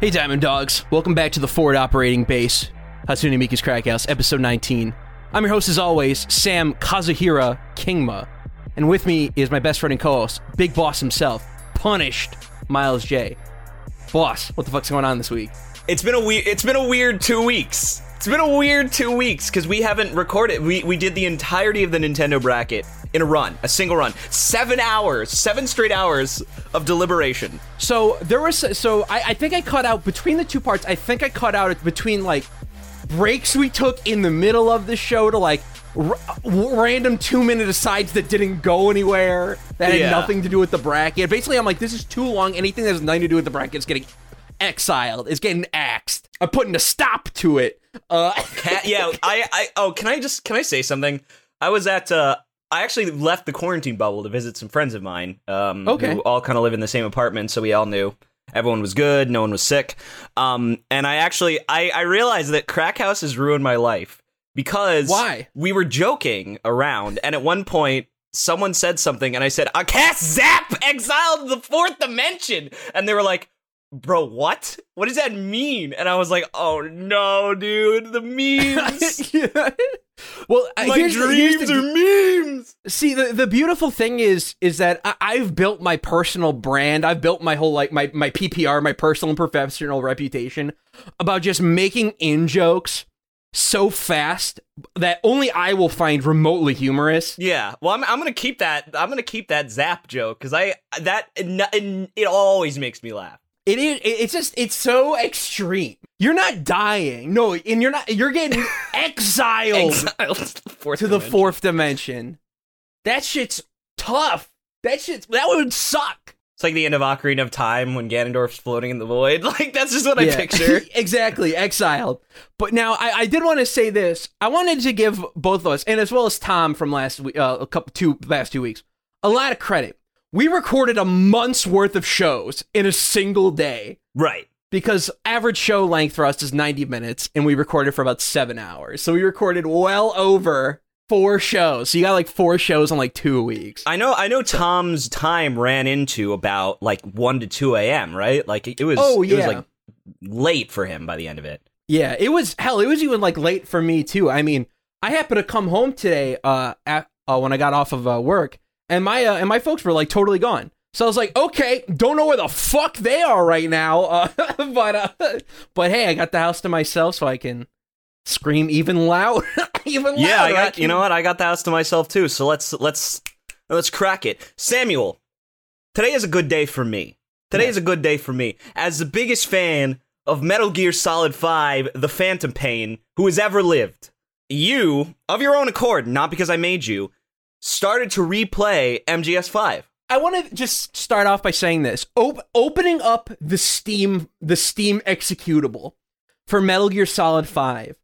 Hey, Diamond Dogs. Welcome back to the Forward Operating Base, Hatsune Miku's Crack House, episode 19. I'm your host, as always, Sam Kazuhira Kingma. And with me is my best friend and co host, Big Boss himself, Punished Miles J. Boss, what the fuck's going on this week? It's been a weird. It's been a weird two weeks. It's been a weird two weeks because we haven't recorded. We we did the entirety of the Nintendo bracket in a run, a single run, seven hours, seven straight hours of deliberation. So there was, so I, I think I cut out between the two parts. I think I cut out between like breaks we took in the middle of the show to like r- random two minute asides that didn't go anywhere that had Yeah. nothing to do with the bracket. Basically, I'm like, this is too long. Anything that has nothing to do with the bracket is getting exiled. Is getting axed. I'm putting a stop to it. Uh, Ha- yeah, I I oh, can I just can I say something? I was at uh I actually left the quarantine bubble to visit some friends of mine. Um Okay. who all kind of live in the same apartment, so we all knew everyone was good, no one was sick. Um and I actually I I realized that Crack House has ruined my life because Why? We were joking around and at one point someone said something and I said, "I cast Zap exiled the fourth dimension." And they were like, Bro, what? What does that mean? And I was like, "Oh no, dude, the memes." yeah. Well, My here's dreams the- are memes. See, the, the beautiful thing is is that I, I've built my personal brand. I've built my whole like my my PPR, my personal and professional reputation about just making in jokes so fast that only I will find remotely humorous. Yeah, well, I'm, I'm gonna keep that. I'm gonna keep that Zap joke because I that it, it always makes me laugh. It is. It's just. It's so extreme. You're not dying. No, and you're not. You're getting exiled Exiled to the fourth to the dimension. fourth dimension. That shit's tough. That shit's. That would suck. It's like the end of Ocarina of Time when Ganondorf's floating in the void. Like that's just what I picture. exactly, exiled. But now I, I did want to say this. I wanted to give both of us, and as well as Tom from last week, uh, a couple two last two weeks, a lot of credit. We recorded a month's worth of shows in a single day right. because average show length for us is 90 minutes, and we recorded for about seven hours. So we recorded well over four shows. So you got like four shows in like two weeks. I know. I know. Tom's time ran into about like one to two a.m. Right? Like it was. Oh, It was yeah. like late for him by the end of it. Yeah, it was hell. It was even like late for me too. I mean, I happened to come home today uh, at, uh when I got off of uh, work, and my uh, and my folks were like totally gone. So I was like, okay, don't know where the fuck they are right now, uh, but uh, but hey, I got the house to myself, so I can scream even louder, even louder. Yeah, got. can- You know what? I got the house to myself too. So let's let's let's crack it. Samuel, today is a good day for me. Today is a good day for me as the biggest fan of Metal Gear Solid Five: The Phantom Pain who has ever lived. You, of your own accord, not because I made you, started to replay MGS5. I want to just start off by saying this: Op- opening up the Steam, the Steam executable for Metal Gear Solid Five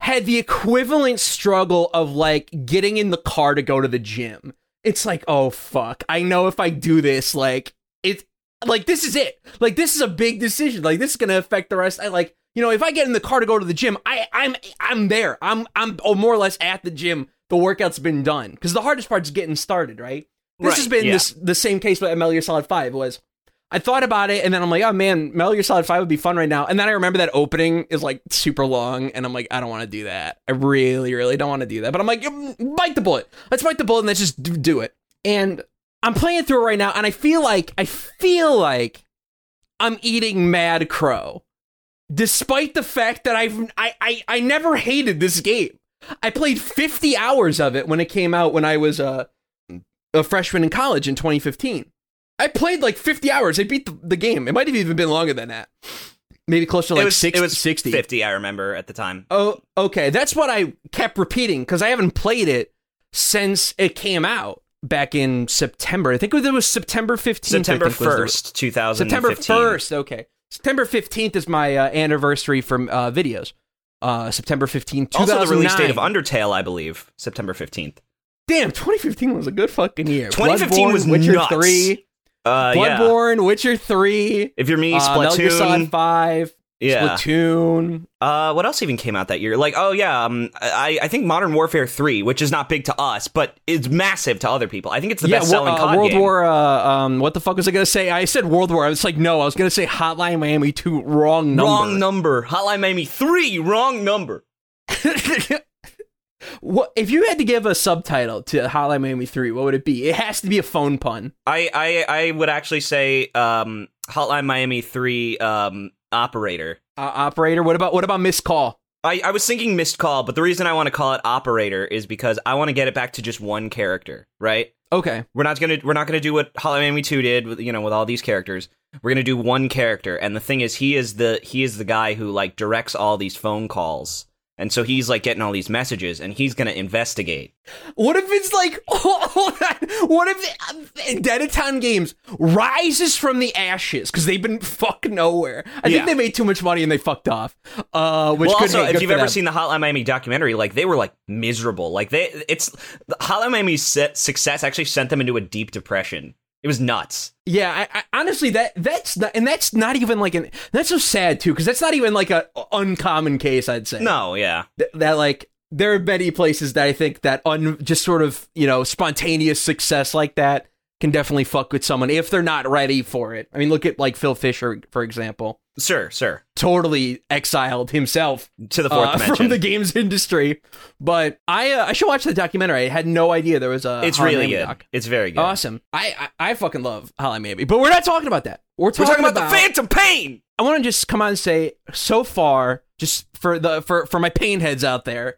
had the equivalent struggle of like getting in the car to go to the gym. It's like, oh fuck, I know if I do this, like it's like this is it. Like this is a big decision. Like this is gonna affect the rest. I like, you know, if I get in the car to go to the gym, I I'm I'm there. I'm I'm oh, more or less at the gym. The workout's been done because the hardest part is getting started, right? This Right, has been yeah. this the same case with Metal Gear Solid Five was. I thought about it and then I'm like, oh man, Metal Gear Solid 5 would be fun right now. And then I remember that opening is like super long and I'm like, I don't want to do that. I really, really don't want to do that. But I'm like, "Mm, bite the bullet. Let's bite the bullet and let's just do, do it. And I'm playing through it right now and I feel like, I feel like I'm eating Mad Crow. Despite the fact that I've, I, I, I never hated this game. I played 50 hours of it when it came out when I was a, a freshman in college in 2015. I played like 50 hours. I beat the, the game. It might have even been longer than that. Maybe closer to like it was 60, it was 60. 50. I remember at the time. Oh, okay. That's what I kept repeating because I haven't played it since it came out back in September. I think it was September 15th. I September think the- first, two thousand. September 1st. Okay. September 15th is my uh, anniversary from uh, videos. Uh, September 15th, 2009. Also, the release date of Undertale, I believe, September fifteenth. Damn, 2015 was a good fucking year. 2015 Bloodborne, was Witcher nuts. 3, Uh, yeah. Bloodborne, Witcher 3, If you're me, uh, Metal Gear Solid Splatoon. 5. Yeah. Splatoon. Uh, what else even came out that year? Like, oh yeah, um, I I think Modern Warfare Three, which is not big to us, but it's massive to other people. I think it's the yeah, best selling uh, World game. War. Uh, um, what the fuck was I gonna say? I said World War. I was like, no, I was gonna say Hotline Miami Two. Wrong number. Wrong number. Hotline Miami Three. Wrong number. what if you had to give a subtitle to Hotline Miami Three? What would it be? It has to be a phone pun. I I I would actually say um Hotline Miami Three um operator. Uh, operator. What about what about missed call? I, I was thinking missed call, but the reason I want to call it operator is because I want to get it back to just one character, right? Okay. We're not gonna we're not gonna do what Hotline Miami Two did, with, you know, with all these characters. We're gonna do one character, and the thing is, he is the he is the guy who like directs all these phone calls, and so he's like getting all these messages, and he's gonna investigate. What if it's like, what if Dennaton Games rises from the ashes because they've been fucking nowhere? I Yeah. think they made too much money and they fucked off. Uh, which well, also, if you've ever them. seen the Hotline Miami documentary, like they were like miserable. Like they, it's the Hotline Miami's success actually sent them into a deep depression. It was nuts. Yeah, I, I, honestly, that that's not, and that's not even like an that's so sad too because that's not even like a uncommon case. I'd say No, yeah, Th- that like there are many places that I think that un just sort of you know spontaneous success like that can definitely fuck with someone if they're not ready for it. I mean, look at like Phil Fisher for example, sure, sure. totally exiled himself To the fourth uh, dimension. from the games industry. But I uh, I should watch the documentary. I had no idea there was a. it's really good. doc. It's very good. Awesome. I, I I fucking love Holly Maybe, but we're not talking about that. We're talking, We're talking about, the Phantom Pain. I want to just come on and say, so far, just for the for for my pain heads out there,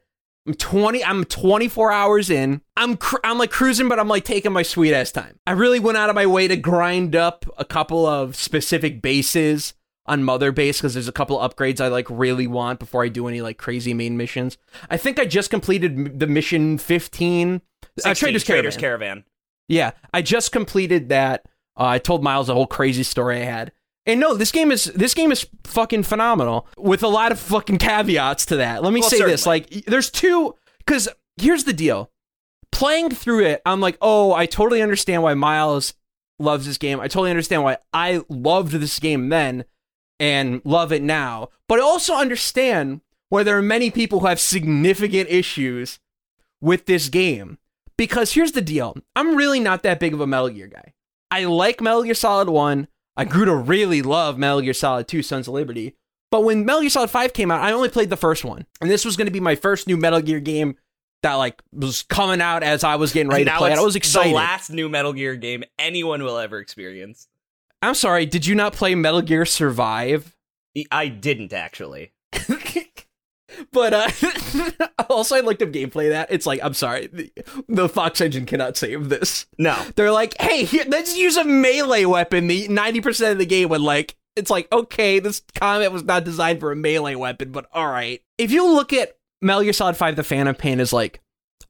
I'm 20. I'm 24 hours in. I'm cr- I'm like cruising, but I'm like taking my sweet ass time. I really went out of my way to grind up a couple of specific bases on Mother Base because there's a couple upgrades I like really want before I do any like crazy main missions. I think I just completed m- the mission 15. Uh, 16, Traitor's Traitor's Caravan. Caravan. Yeah, I just completed that. Uh, I told Miles a whole crazy story I had. And no, this game is this game is fucking phenomenal with a lot of fucking caveats to that. Let me Well, say this: like, there's two. Because here's the deal: playing through it, I'm like, oh, I totally understand why Miles loves this game. I totally understand why I loved this game then and love it now. But I also understand why there are many people who have significant issues with this game. Because here's the deal I'm really not that big of a Metal Gear guy. I like Metal Gear Solid 1. I grew to really love Metal Gear Solid 2 Sons of Liberty. But when Metal Gear Solid 5 came out, I only played the first one. And this was going to be my first new Metal Gear game that like was coming out as I was getting ready to play it. I was excited. The last new Metal Gear game anyone will ever experience. I'm sorry, did you not play Metal Gear Survive? I didn't actually. But uh also I looked up gameplay that. It's like, I'm sorry, the, the Fox engine cannot save this. No. They're like, hey, here, let's use a melee weapon the 90% of the game would like it's like, okay, this comment was not designed for a melee weapon, but alright. If you look at Metal Gear Solid 5 The Phantom Pain is like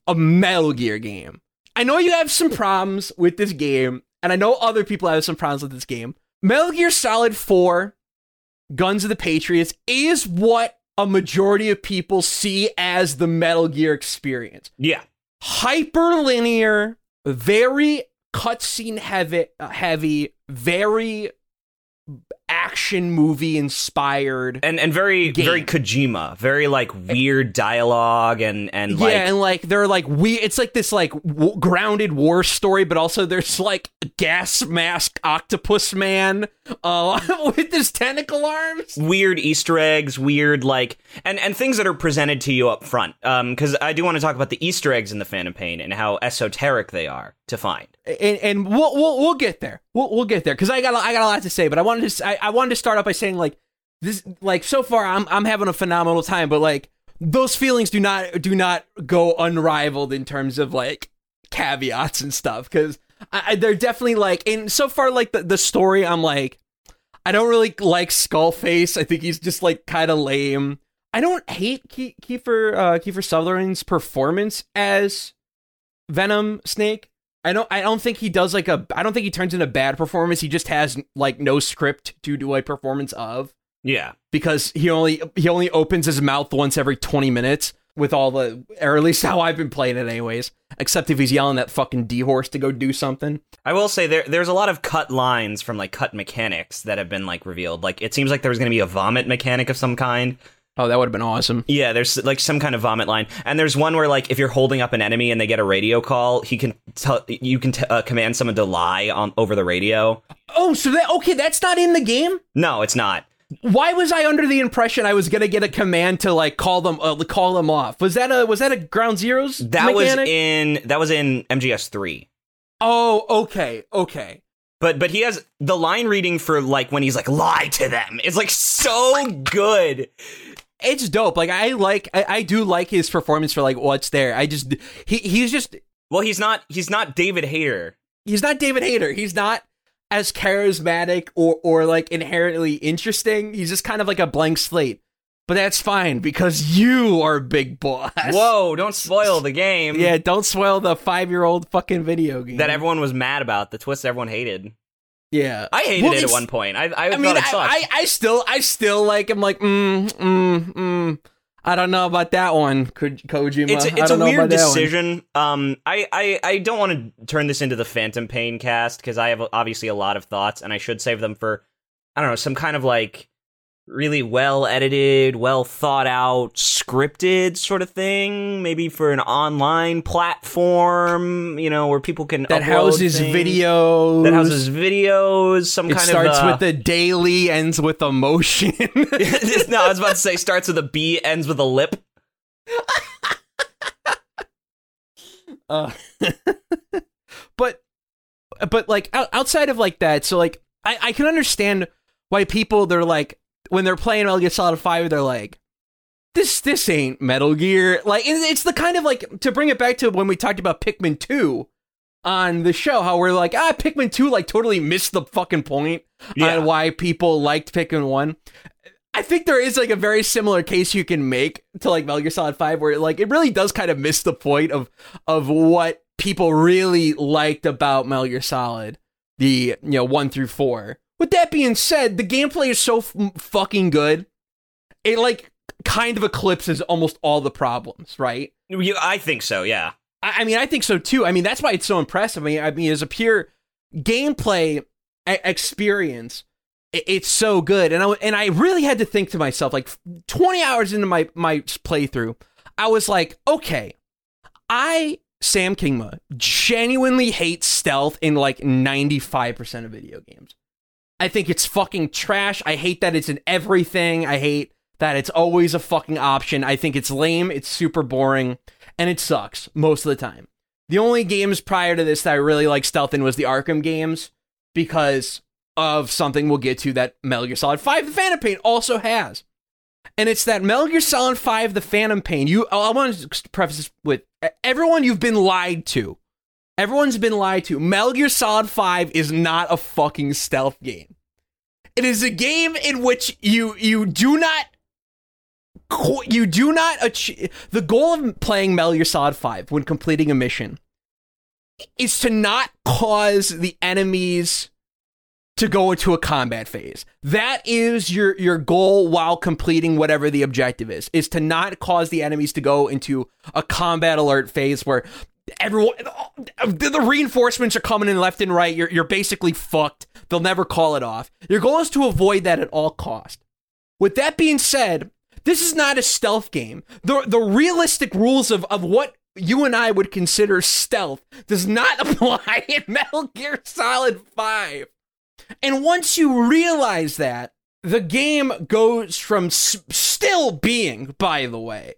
a Metal Gear game. I know you have some problems with this game, and I know other people have some problems with this game. Metal Gear Solid 4 Guns of the Patriots is what a majority of people see as the Metal Gear experience Yeah. hyperlinear, very cutscene heavy, uh, heavy, very action movie inspired. And and very Game. very Kojima, very like weird dialogue and and yeah, like and like they're like we. It's like this like w- grounded war story, but also there's like gas mask octopus man uh, with his tentacle arms. weird Easter eggs, weird like and and things that are presented to you up front. Um, because I do want to talk about the Easter eggs in the Phantom Pain and how esoteric they are to find. and, and we'll, we'll we'll get there. We'll we'll get there because I got a- I got a lot to say, but I wanted to s- I, wanted to start off by saying like this like so far I'm I'm having a phenomenal time, but like those feelings do not do not go unrivaled in terms of like caveats and stuff because they're definitely like and so far like the the story I'm like I don't really like Skullface. I think he's just like kind of lame. I don't hate Ke- Kiefer uh, Kiefer Sutherland's performance as Venom Snake. I don't I don't think he does like a I don't think he turns in a bad performance. He just has like no script to do a performance of Yeah. because he only he only opens his mouth once every 20 minutes with all the or at least how I've been playing it anyways. except if he's yelling that fucking D horse to go do something. I will say there there's a lot of cut lines from like cut mechanics that have been like revealed. Like it seems like there was going to be a vomit mechanic of some kind. Oh, that would have been awesome. Yeah, there's like some kind of vomit line, and there's one where like if you're holding up an enemy and they get a radio call, he can tell you can t- uh, command someone to lie on over the radio. Oh, so that okay, that's not in the game? No, it's not. Why was I under the impression I was gonna get a command to like call them uh, call them off? Was that a was that a Ground Zeroes? That was in that was in MGS three. Oh, okay, okay. But but he has the line reading for like when he's like lie to them. It's like so good. It's dope. Like I like I, I do like his performance for like what's there. I just he he's just Well, he's not he's not David Hayter. he's not David Hayter. He's not as charismatic or or like inherently interesting. He's just kind of like a blank slate. But that's fine because you are big boss. Whoa! Don't spoil the game. Yeah, don't spoil the five year old fucking video game. that everyone was mad about. The twist everyone hated. Yeah. I hated Well, it at one point. I I, I thought mean. I, I, I still, I still like. I'm like, mm, mm, mm. I don't know about that one, Ko- Kojima. it's a, it's a don't know weird about that one. decision. Um, I, I I don't want to turn this into the Phantom Pain cast because I have obviously a lot of thoughts, and I should save them for I don't know some kind of like really well edited, well thought out, scripted sort of thing. Maybe for an online platform, you know, where people can That houses things. videos. that houses videos. Some It kind starts of starts with the daily, ends with emotion. no, I was about to say starts with a B, ends with a lip. Uh, but but like outside of like that, so like I, I can understand why people they're like when they're playing Metal Gear Solid Five, they're like, this this ain't Metal Gear. Like it's the kind of like to bring it back to when we talked about Pikmin Two on the show, how we're like ah Pikmin Two like totally missed the fucking point Yeah. on why people liked Pikmin One. I think there is like a very similar case you can make to like Metal Gear Solid Five, where like it really does kind of miss the point of of what people really liked about Metal Gear Solid, the you know one through four. With that being said, the gameplay is so f- fucking good, it like kind of eclipses almost all the problems, right? You, I think so. Yeah. I, I mean, I think so too. I mean, that's why it's so impressive. I mean, I mean, as a pure gameplay e- experience, i- it's so good. And I and I really had to think to myself, like twenty hours into my my playthrough, I was like, okay, I Sam Kingma genuinely hates stealth in like ninety five percent of video games. I think it's fucking trash. I hate that it's in everything. I hate that it's always a fucking option. I think it's lame. It's super boring and it sucks most of the time. The only games prior to this that I really like stealth in was the Arkham games because of something we'll get to that Metal Gear Solid 5 The Phantom Pain also has. And it's that Metal Gear Solid 5 The Phantom Pain. You I want to preface this with everyone you've been lied to. Everyone's been lied to. Metal Gear Solid 5 is not a fucking stealth game. It is a game in which you you do not you do not achieve the goal of playing Metal Gear Solid 5 when completing a mission is to not cause the enemies to go into a combat phase. That is your your goal while completing whatever the objective is. Is to not cause the enemies to go into a combat alert phase where everyone the, reinforcements are coming in left and right. You're you're basically fucked. They'll never call it off. Your goal is to avoid that at all cost. With that being said, this is not a stealth game. The the realistic rules of, of what you and I would consider stealth does not apply in Metal Gear Solid 5. And once you realize that, the game goes from s- still being, by the way,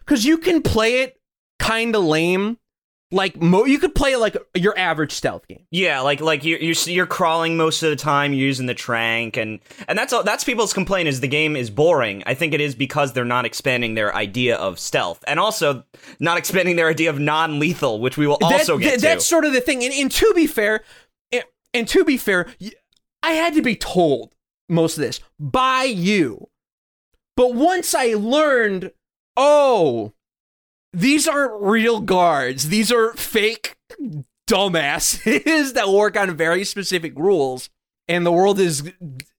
because you can play it kind of lame. Like mo- you could play like your average stealth game. Yeah, like like you're you're, you're crawling most of the time, you're using the trank, and and that's all. That's people's complaint is the game is boring. I think it is because they're not expanding their idea of stealth, and also not expanding their idea of non-lethal, which we will also That- get to. That's sort of the thing. And, and to be fair, and, and to be fair, I had to be told most of this by you. But once I learned, oh, these aren't real guards. These are fake dumbasses that work on very specific rules, and the world is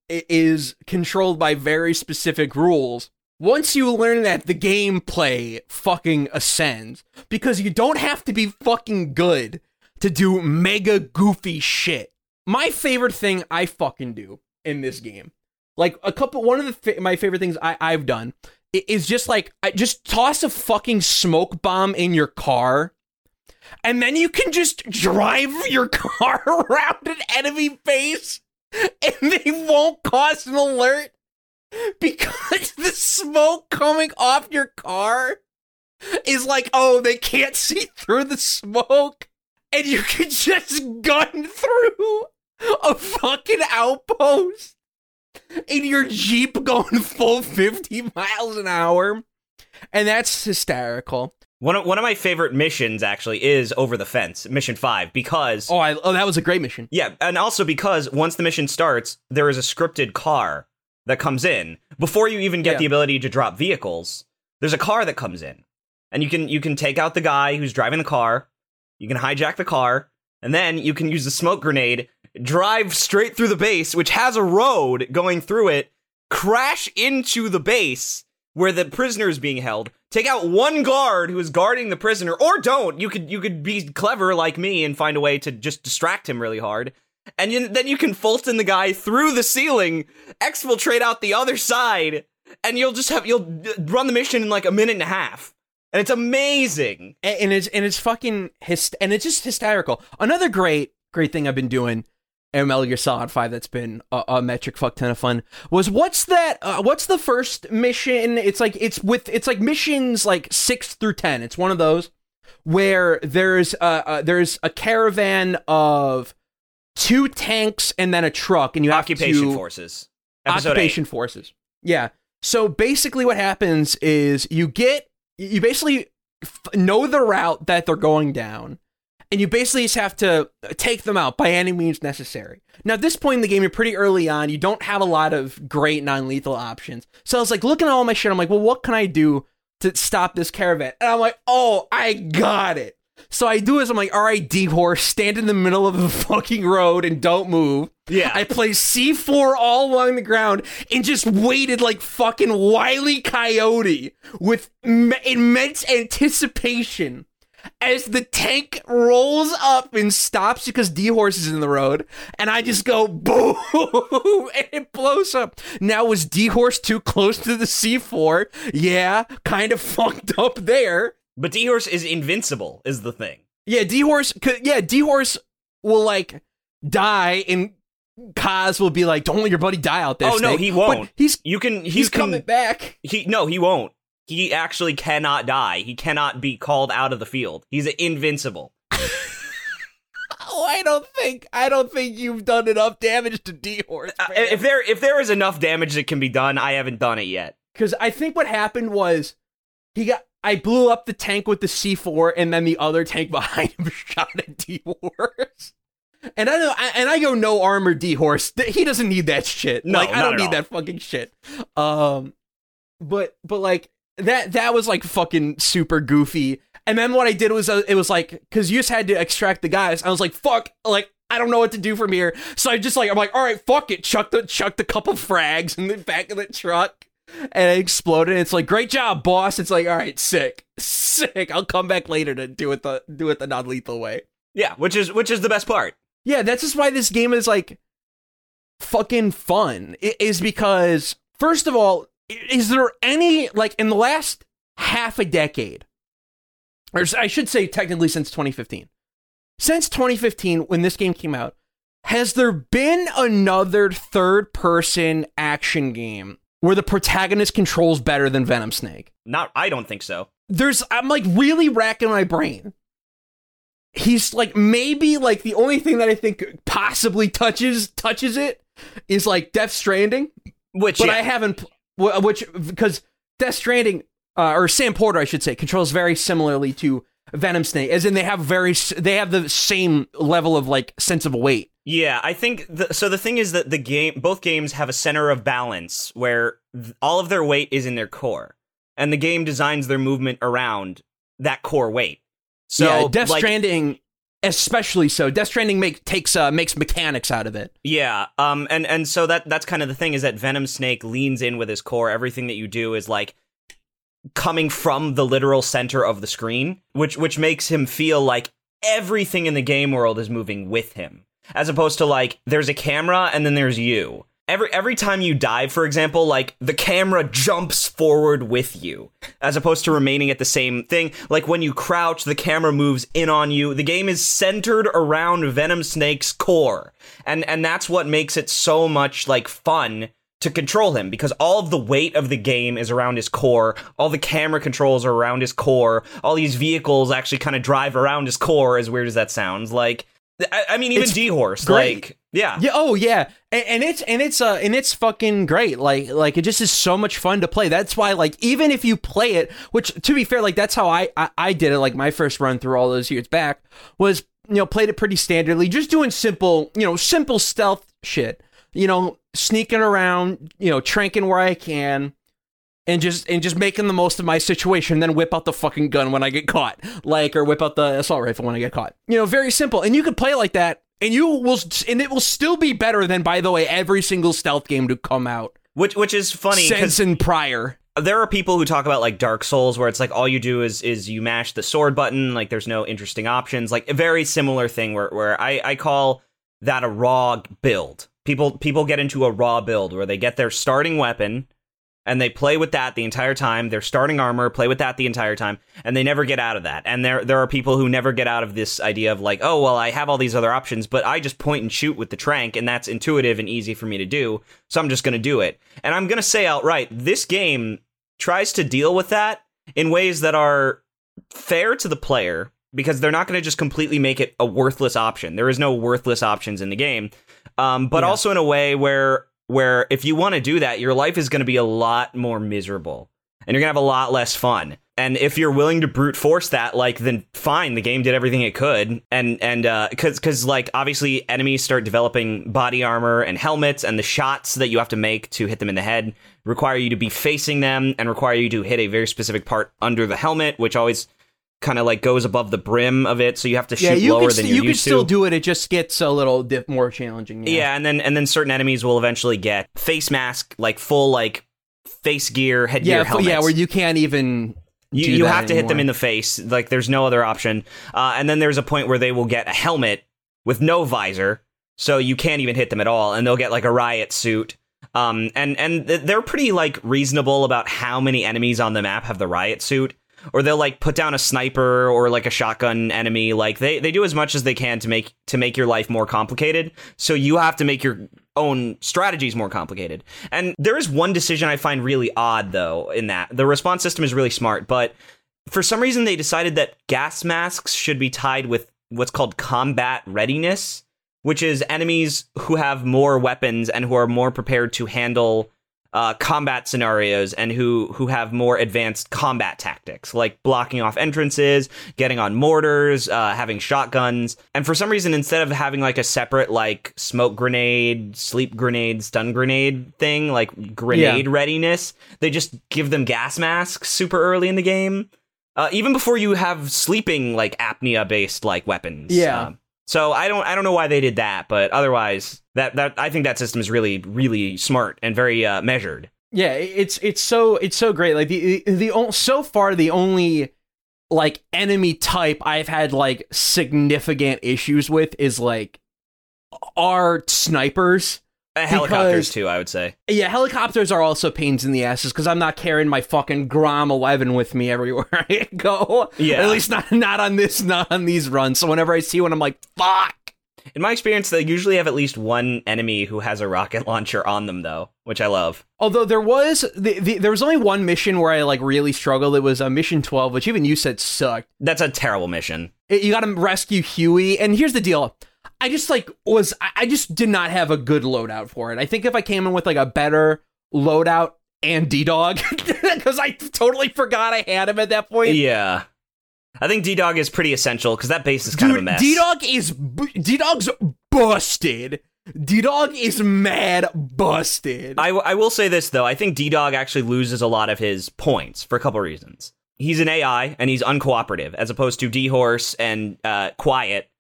is controlled by very specific rules. once you learn that, the gameplay fucking ascends because you don't have to be fucking good to do mega goofy shit. My favorite thing I fucking do in this game, like a couple, one of the my favorite things I, I've done is just like just toss a fucking smoke bomb in your car and then you can just drive your car around an enemy base and they won't cause an alert because the smoke coming off your car is like, oh, they can't see through the smoke. And you can just gun through a fucking outpost in your Jeep going full 50 miles an hour. And that's hysterical. One of, one of my favorite missions actually is over the fence, mission five, because Oh, I, oh, that was a great mission. yeah, and also because once the mission starts, there is a scripted car that comes in before you even get Yeah. the ability to drop vehicles. There's a car that comes in, and you can you can take out the guy who's driving the car, you can hijack the car, and then you can use the smoke grenade, drive straight through the base, which has a road going through it, crash into the base where the prisoner is being held. Take out one guard who is guarding the prisoner, or don't. You could you could be clever like me and find a way to just distract him really hard, and you, then you can Fulton the guy through the ceiling, exfiltrate out the other side, and you'll just have you'll run the mission in like a minute and a half, and it's amazing. and, and it's and it's fucking hyst- and it's just hysterical. Another great great thing I've been doing in Metal Gear Solid Five that's been a, a metric fuck ton of fun was what's that? Uh, what's the first mission? It's like it's with it's like missions like six through ten. It's one of those where there's uh, uh there's a caravan of two tanks and then a truck, and you have Occupation to, forces. Episode occupation forces. Yeah. So basically, what happens is you get you basically f- know the route that they're going down, and you basically just have to uh, take them out by any means necessary. Now, at this point in the game, you're pretty early on. You don't have a lot of great non-lethal options. So I was like looking at all my shit. I'm like, well, what can I do to stop this caravan? And I'm like, oh, I got it. So I do is I'm like, all right, D horse, stand in the middle of the fucking road and don't move. Yeah. I placed C4 all along the ground and just waited like fucking Wily Coyote with m- immense anticipation as the tank rolls up and stops because D Horse is in the road. And I just go boom and it blows up. Now, was D Horse too close to the C4? Yeah, kind of fucked up there. But D Horse is invincible, is the thing. Yeah, D Horse. Yeah, D Horse will like die, and Kaz will be like, "Don't let your buddy die out there." Oh, no, he won't. he's You can he's you can, coming back. He no, he won't. He actually cannot die. He cannot be called out of the field. He's invincible. Oh, I don't think I don't think you've done enough damage to D Horse. Uh, if there if there is enough damage that can be done, I haven't done it yet. Because I think what happened was he got. I blew up the tank with the C4, and then the other tank behind him shot at D Horse. And I know, and I go no armor D Horse. He doesn't need that shit. No, like I don't need all. that fucking shit. Um, but but like that that was like fucking super goofy. And then what I did was uh, it was like because you just had to extract the guys. I was like fuck, like I don't know what to do from here. So I just like I'm like all right, fuck it, chuck the chuck the couple frags in the back of the truck and it exploded. It's like, great job, boss. It's like, all right, sick, sick. I'll come back later to do it the do it the non lethal way. Yeah, which is which is the best part. Yeah, that's just why this game is like fucking fun. i- Is because first of all, is there any like in the last half a decade, or I should say technically since 2015, since 2015 when this game came out, has there been another third person action game where the protagonist controls better than Venom Snake? Not I don't think so. there's I'm like really racking my brain. He's like maybe like the only thing that I think possibly touches touches it is like Death Stranding, Which but yeah, I haven't which because Death Stranding uh, or Sam Porter I should say controls very similarly to Venom Snake as in they have very they have the same level of like sense of weight. Yeah, I think the, so. The thing is that the game, both games have a center of balance where th- all of their weight is in their core, and the game designs their movement around that core weight. So, yeah, Death like, Stranding especially so. Death Stranding make, takes uh, makes mechanics out of it. Yeah, um, and and so that that's kind of the thing is that Venom Snake leans in with his core. Everything that you do is like coming from the literal center of the screen, which which makes him feel like everything in the game world is moving with him, as opposed to like there's a camera and then there's you. Every every time you dive, for example, like the camera jumps forward with you, as opposed to remaining at the same thing. Like when you crouch, the camera moves in on you. The game is centered around Venom Snake's core, and and that's what makes it so much like fun to control him because all of the weight of the game is around his core. All the camera controls are around his core. All these vehicles actually kind of drive around his core. As weird as that sounds, like I, I mean, even D Horse, like yeah, Yeah. Oh yeah. And, and it's and it's uh and it's fucking great. Like like it just is so much fun to play. That's why like even if you play it, which to be fair, like that's how I I, I did it. Like my first run through all those years back was you know played it pretty standardly, just doing simple you know simple stealth shit. You know, sneaking around, you know, tranking where I can. And just and just making the most of my situation, then whip out the fucking gun when I get caught, like or whip out the assault rifle when I get caught. You know, very simple. And you can play it like that, and you will, and it will still be better than, by the way, every single stealth game to come out which which is funny since and prior. there are people who talk about like Dark Souls where it's like all you do is is you mash the sword button, like there's no interesting options. Like a very similar thing where where I I call that a raw build. People people get into a raw build where they get their starting weapon and they play with that the entire time. Their starting armor, play with that the entire time, and they never get out of that. And there there are people who never get out of this idea of like, oh well, I have all these other options, but I just point and shoot with the trank, and that's intuitive and easy for me to do. So I'm just gonna do it. And I'm gonna say outright, this game tries to deal with that in ways that are fair to the player because they're not going to just completely make it a worthless option. There is no worthless options in the game, um, but Yeah. also in a way where where if you want to do that, your life is going to be a lot more miserable, and you're going to have a lot less fun. And if you're willing to brute force that, like, then fine, the game did everything it could, and and because because like obviously enemies start developing body armor and helmets, and the shots that you have to make to hit them in the head require you to be facing them and require you to hit a very specific part under the helmet, which always kind of like goes above the brim of it, so you have to shoot Yeah, you lower can than st- you're you can still to. do it. It just gets a little dip more challenging. yeah, and then and then certain enemies will eventually get face mask, like full like face gear, headgear, yeah, helmets. yeah, where you can't even. you, you have to hit them in the face. Like there's no other option. Uh, and then there's a point where they will get a helmet with no visor, so you can't even hit them at all, and they'll get like a riot suit. Um, and and th- they're pretty like reasonable about how many enemies on the map have the riot suit. Or they'll like put down a sniper or like a shotgun enemy. Like they, they do as much as they can to make to make your life more complicated. So you have to make your own strategies more complicated. And there is one decision I find really odd though in that. The response system is really smart, but for some reason they decided that gas masks should be tied with what's called combat readiness, which is enemies who have more weapons and who are more prepared to handle uh, combat scenarios and who who have more advanced combat tactics, like blocking off entrances, getting on mortars, uh, having shotguns. And for some reason, instead of having like a separate like smoke grenade, sleep grenade, stun grenade thing, like grenade readiness, they just give them gas masks super early in the game. Uh, even before you have sleeping like apnea based like weapons. Yeah. Um, so I don't I don't know why they did that, but otherwise that that I think that system is really really smart and very uh, measured. Yeah, it's it's so it's so great. Like the the o- so far the only like enemy type I've had like significant issues with is like are snipers. Uh, helicopters Because- too, I would say. Yeah, helicopters are also pains in the asses because I'm not carrying my fucking Grom 11 with me everywhere I go. Yeah. at least not not on this not on these runs. So whenever I see one, I'm like, fuck. In my experience, they usually have at least one enemy who has a rocket launcher on them, though, which I love. Although there was the, the, there was only one mission where I like really struggled. It was uh, mission 12, which even you said sucked. That's a terrible mission. It- you got to rescue Huey, and here's the deal. I just like was I just did not have a good loadout for it. I think if I came in with like a better loadout and D Dog, because I totally forgot I had him at that point. Yeah. I think D Dog is pretty essential because that base is kind of a mess. D Dog is D Dog's busted. D Dog is mad busted. I, w- I will say this though. I think D Dog actually loses a lot of his points for a couple reasons. He's an AI and he's uncooperative, as opposed to D Horse and uh, Quiet,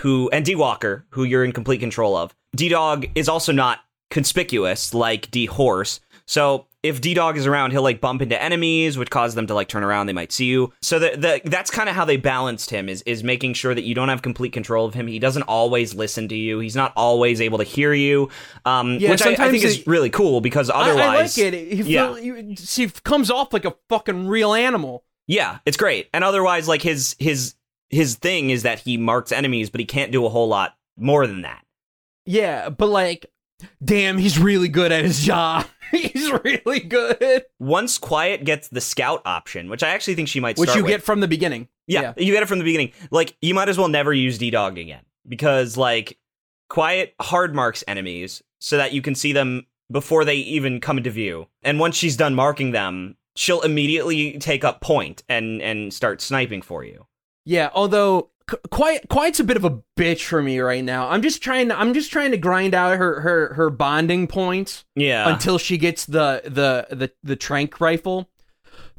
who and D Walker, who you're in complete control of. D Dog is also not conspicuous like D Horse. So if D Dog is around, he'll like bump into enemies, which causes them to like turn around. They might see you. So the, the that's kind of how they balanced him is is making sure that you don't have complete control of him. He doesn't always listen to you. He's not always able to hear you, um, Yeah, which I, I think is really cool because I- otherwise, I, like it. He, yeah. he, he comes off like a fucking real animal. Yeah, it's great. And otherwise, like his his his thing is that he marks enemies, but he can't do a whole lot more than that. Yeah, but like, damn, he's really good at his job. he's really good, Once Quiet gets the scout option, which I actually think she might which you with. get from the beginning. yeah, you get it from the beginning. Like you might as well never use D Dog again because like Quiet hard marks enemies so that you can see them before they even come into view. And once she's done marking them, she'll immediately take up point and and start sniping for you. Yeah, although Qu- Quiet Quiet's a bit of a bitch for me right now. I'm just trying to I'm just trying to grind out her her her bonding points Yeah. until she gets the the the the trank rifle.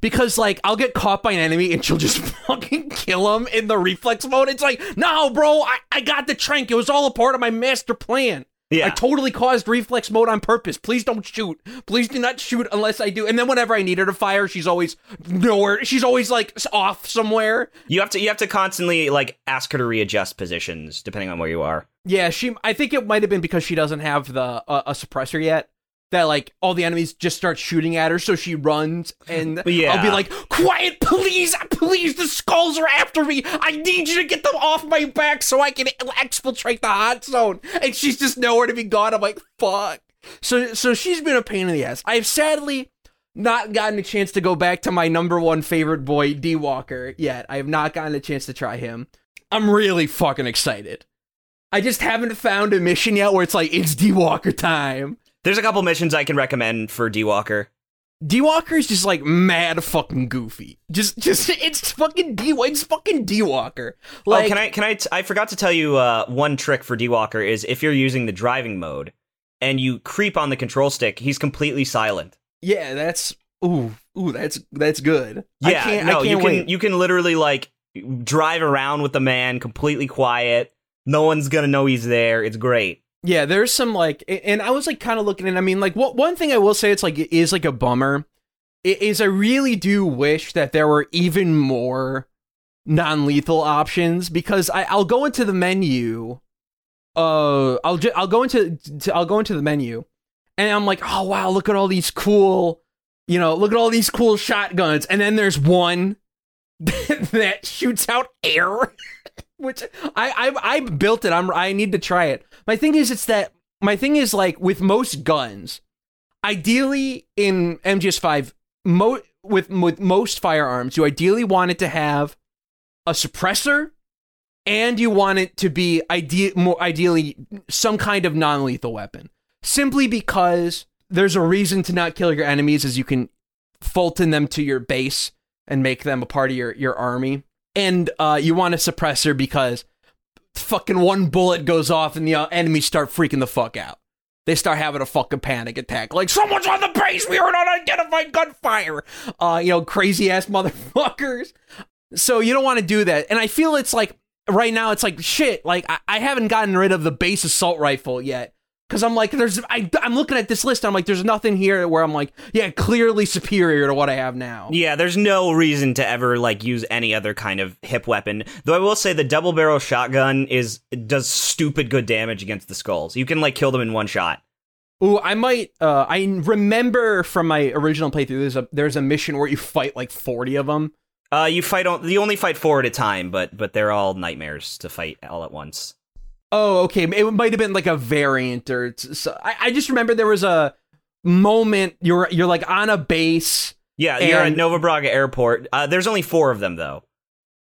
Because like I'll get caught by an enemy and she'll just fucking kill him in the reflex mode. It's like, no, bro, I, I got the trank. It was all a part of my master plan. Yeah. I totally caused reflex mode on purpose. Please don't shoot. Please do not shoot unless I do. And then whenever I need her to fire, she's always nowhere. She's always like off somewhere. You have to you have to constantly like ask her to readjust positions depending on where you are. Yeah, she. I think it might have been because she doesn't have the uh, a suppressor yet. That like all the enemies just start shooting at her, so she runs, and Yeah. I'll be like, "Quiet, please, please! The skulls are after me. I need you to get them off my back so I can exfiltrate the hot zone." And she's just nowhere to be gone. I'm like, "Fuck." So, so she's been a pain in the ass. I've sadly not gotten a chance to go back to my number one favorite boy, D Walker, yet. I have not gotten a chance to try him. I'm really fucking excited. I just haven't found a mission yet where it's like it's D Walker time. There's a couple missions I can recommend for D Walker. D Walker is just like mad fucking goofy. Just just it's fucking D it's fucking D Walker. Like oh, can I can I t- I forgot to tell you uh, one trick for D Walker is if you're using the driving mode and you creep on the control stick, he's completely silent. Yeah, that's ooh ooh that's that's good. I Yeah, can't, no, I can't you can wait. you can literally like drive around with the man completely quiet. No one's gonna know he's there. It's great. Yeah, there's some like, and I was like kind of looking and I mean, like, what one thing I will say, it's like it is like a bummer, is I really do wish that there were even more non-lethal options because I, I'll go into the menu. Uh, I'll ju- I'll go into to, I'll go into the menu, and I'm like, oh wow, look at all these cool, you know, look at all these cool shotguns, and then there's one that shoots out air. which I, I I built it. I'm I need to try it. My thing is, it's that my thing is like with most guns, ideally in MGS5, mo- with with most firearms, you ideally want it to have a suppressor, and you want it to be ide- more ideally some kind of non-lethal weapon. Simply because there's a reason to not kill your enemies, as you can Fulton them to your base and make them a part of your, your army. And uh, you want a suppressor because fucking one bullet goes off and the uh, enemies start freaking the fuck out. They start having a fucking panic attack. Like, someone's on the base! We heard unidentified gunfire! Uh, you know, crazy ass motherfuckers. So you don't want to do that. And I feel it's like, right now, it's like, shit, like, I, I haven't gotten rid of the base assault rifle yet. Because I'm like, there's, I, I'm looking at this list. I'm like, there's nothing here where I'm like, yeah, clearly superior to what I have now. Yeah, there's no reason to ever like use any other kind of hip weapon. Though I will say the double barrel shotgun is does stupid good damage against the skulls. You can like kill them in one shot. Ooh, I might. Uh, I remember from my original playthrough. There's a there's a mission where you fight like 40 of them. Uh, you fight on you only fight four at a time, but but they're all nightmares to fight all at once. Oh, okay. It might have been like a variant or. So, I, I just remember there was a moment you're you're like on a base. Yeah, you're at Nova Braga Airport. Uh, there's only four of them though,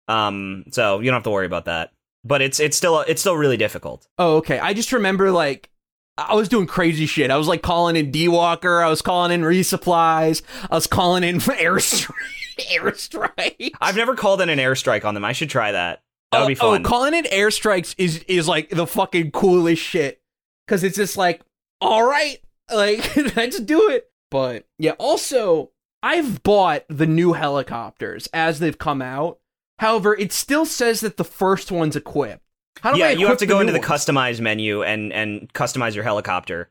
um, so you don't have to worry about that. But it's it's still it's still really difficult. Oh, okay. I just remember like I was doing crazy shit. I was like calling in D Walker. I was calling in resupplies. I was calling in airstrike. airstrike. I've never called in an airstrike on them. I should try that. That would oh, be Oh, fun. Oh, calling in airstrikes is is like the fucking coolest shit because it's just like, all right, like let's do it. But yeah, also I've bought the new helicopters as they've come out. However, it still says that the first one's equipped. How do yeah, I you have to go into the customize menu and and customize your helicopter,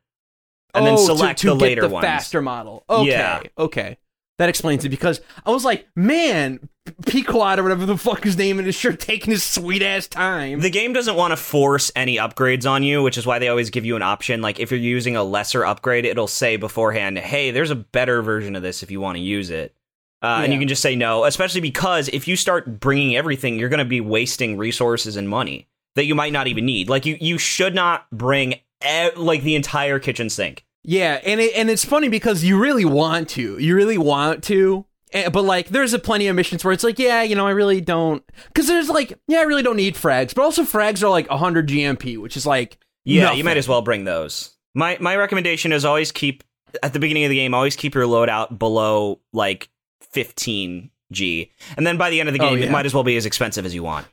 and oh, then to- select to, the get later the ones. faster model. Okay, Yeah. okay, that explains it because I was like, man, Pequod or whatever the fuck his name is sure taking his sweet ass time. The game doesn't want to force any upgrades on you, which is why they always give you an option. Like if you're using a lesser upgrade, it'll say beforehand, "Hey, there's a better version of this if you want to use it." Uh, And you can just say no, especially because if you start bringing everything, you're going to be wasting resources and money that you might not even need. Like you, you should not bring e- like the entire kitchen sink. Yeah, and it, and it's funny because you really want to, you really want to, but like there's a plenty of missions where it's like, yeah, you know, I really don't, because there's like, yeah, I really don't need frags, but also frags are like 100 GMP, which is like, Yeah, nothing. you might as well bring those. My my recommendation is always keep at the beginning of the game. Always keep your loadout below like 15 G, and then by the end of the Oh, game, it might as well be as expensive as you want.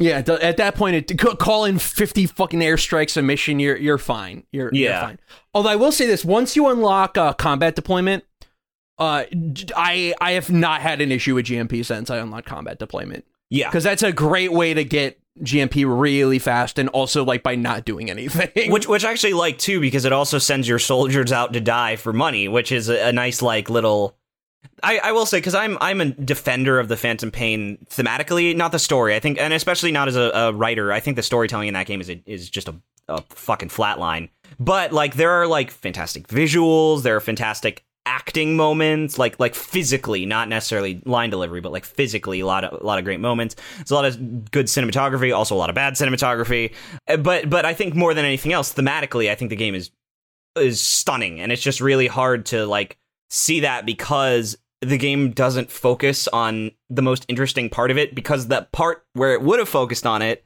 Yeah, at that point, it, call in fifty fucking airstrikes a mission. You're you're fine. You're, you're fine. Although I will say this: once you unlock uh, combat deployment, uh, I I have not had an issue with GMP since I unlocked combat deployment Yeah, because that's a great way to get GMP really fast and also like by not doing anything. which which I actually like too because it also sends your soldiers out to die for money, which is a, a nice like little. I, I will say because I'm I'm a defender of the Phantom Pain thematically, not the story. I think, and especially not as a, a writer. I think the storytelling in that game is a, is just a, a fucking flatline. But like there are like fantastic visuals, there are fantastic acting moments, like like physically, not necessarily line delivery, but like physically, a lot of a lot of great moments. There's a lot of good cinematography, also a lot of bad cinematography. Uh, But but I think more than anything else, thematically, I think the game is is stunning, and it's just really hard to like see that because the game doesn't focus on the most interesting part of it because that part where it would have focused on it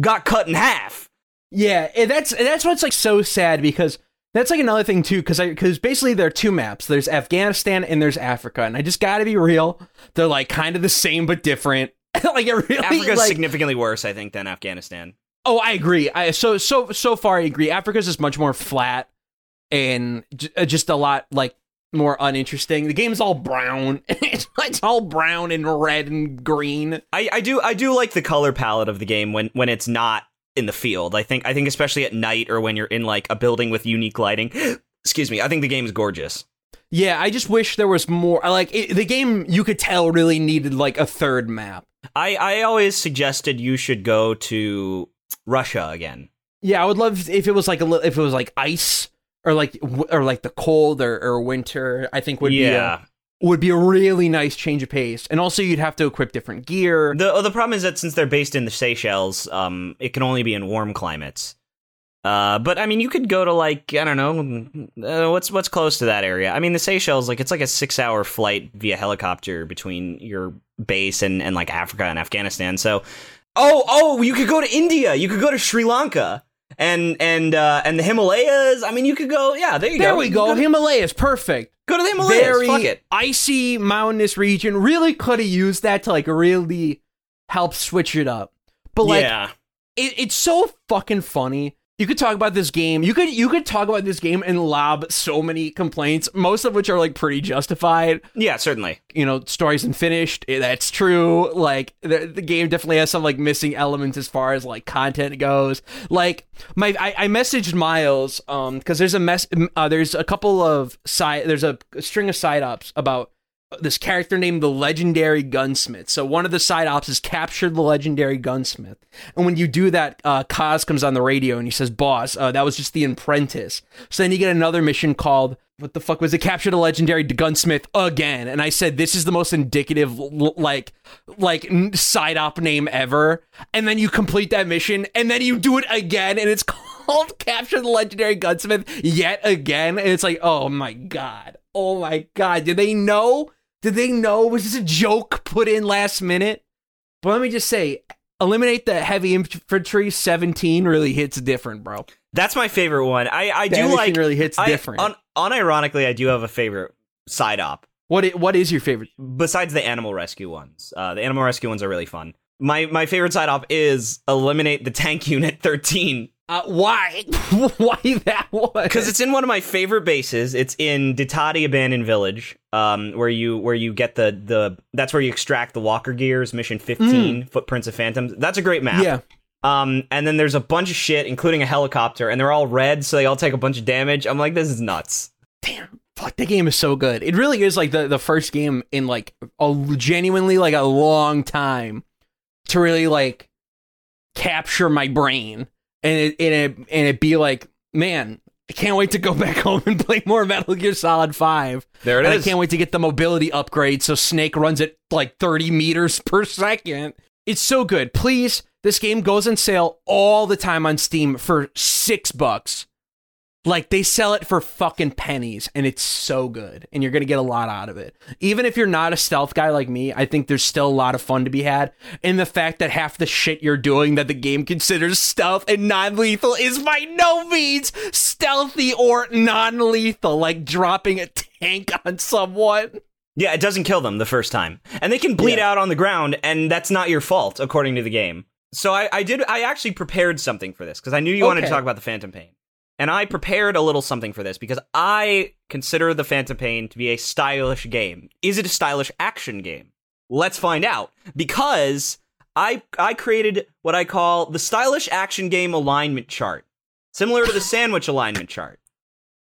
got cut in half. Yeah, and that's and that's what's like so sad because that's like another thing too because I because basically there are two maps. There's Afghanistan and there's Africa, and I just got to be real. They're like kind of the same but different. like it really Africa's like, significantly worse, I think, than Afghanistan. Oh, I agree. I so so so far I agree. Africa's is much more flat and j- uh, just a lot like more uninteresting. The game's all brown. it's, it's all brown and red and green. I, I do I do like the color palette of the game when when it's not in the field. I think I think especially at night or when you're in like a building with unique lighting. Excuse me. I think the game is gorgeous. Yeah, I just wish there was more. I Like it, the game, you could tell really needed like a third map. I I always suggested you should go to Russia again. Yeah, I would love if it was like a if it was like ice or like or like the cold or, or winter. I think would yeah. be a, would be a really nice change of pace. And also, you'd have to equip different gear. The the problem is that since they're based in the Seychelles, um, it can only be in warm climates. Uh, but I mean, you could go to like I don't know, uh, what's what's close to that area. I mean, the Seychelles, like it's like a six hour flight via helicopter between your base and and like Africa and Afghanistan. So, oh oh, you could go to India, you could go to Sri Lanka. And and uh, and the Himalayas. I mean, you could go. Yeah, there you there go. There we go. Go to, Himalayas, perfect. go to the Himalayas. very Fuck it. icy mountainous region. Really could have used that to like really help switch it up. But like yeah. it, it's so fucking funny. You could talk about this game. You could you could talk about this game and lob so many complaints, most of which are like pretty justified. Yeah, certainly. You know, stories unfinished. eh, That's true. Like the, the game definitely has some like missing elements as far as like content goes. Like my I, I messaged Miles um because there's a mess uh, there's a couple of side there's a string of side ops about this character named the legendary gunsmith. So one of the side ops is capture the legendary gunsmith. And when you do that, uh, Kaz comes on the radio and he says, "Boss, uh, that was just the apprentice." So then you get another mission called what the fuck was it? Capture the legendary gunsmith again. And I said, "This is the most indicative like like side op name ever." And then you complete that mission and then you do it again and it's called Capture the legendary gunsmith yet again. And it's like, "Oh my god." Oh my god, did they know? Did they know? Was this a joke put in last minute? But let me just say, eliminate the heavy infantry 17 really hits different, bro. That's my favorite one. I I do like really hits I, different. Un- unironically, I do have a favorite side op what i- what is your favorite? besides the animal rescue ones. Uh, the animal rescue ones are really fun. My my favorite side op is eliminate the tank unit thirteen Uh, why? why that one? because it's in one of my favorite bases. It's in Ditadi Abandoned Village, um, where you where you get the the that's where you extract the walker gears. Mission fifteen, Footprints of Phantoms. That's a great map. yeah, Um, and then there's a bunch of shit, including a helicopter, and they're all red, so they all take a bunch of damage. I'm like, this is nuts. Damn, fuck, the game is so good. It really is like the the first game in like a genuinely like a long time to really like capture my brain and it and it and it be like, man, I can't wait to go back home and play more Metal Gear Solid Five. There it and is. I can't wait to get the mobility upgrade so Snake runs at like 30 meters per second. It's so good. Please, this game goes on sale all the time on Steam for six bucks. Like they sell it for fucking pennies, and it's so good, and you're gonna get a lot out of it. Even if you're not a stealth guy like me, I think there's still a lot of fun to be had. And the fact that half the shit you're doing that the game considers stealth and non-lethal is by no means stealthy or non-lethal, like dropping a tank on someone. Yeah, it doesn't kill them the first time, and they can bleed Yeah. out on the ground, and that's not your fault according to the game. So I, I did. I actually prepared something for this because I knew you wanted to talk about the Phantom Pain, and I prepared a little something for this because I consider the Phantom Pain to be a stylish game. Is it a stylish action game? Let's find out because I I created what I call the stylish action game alignment chart, similar to the sandwich alignment chart.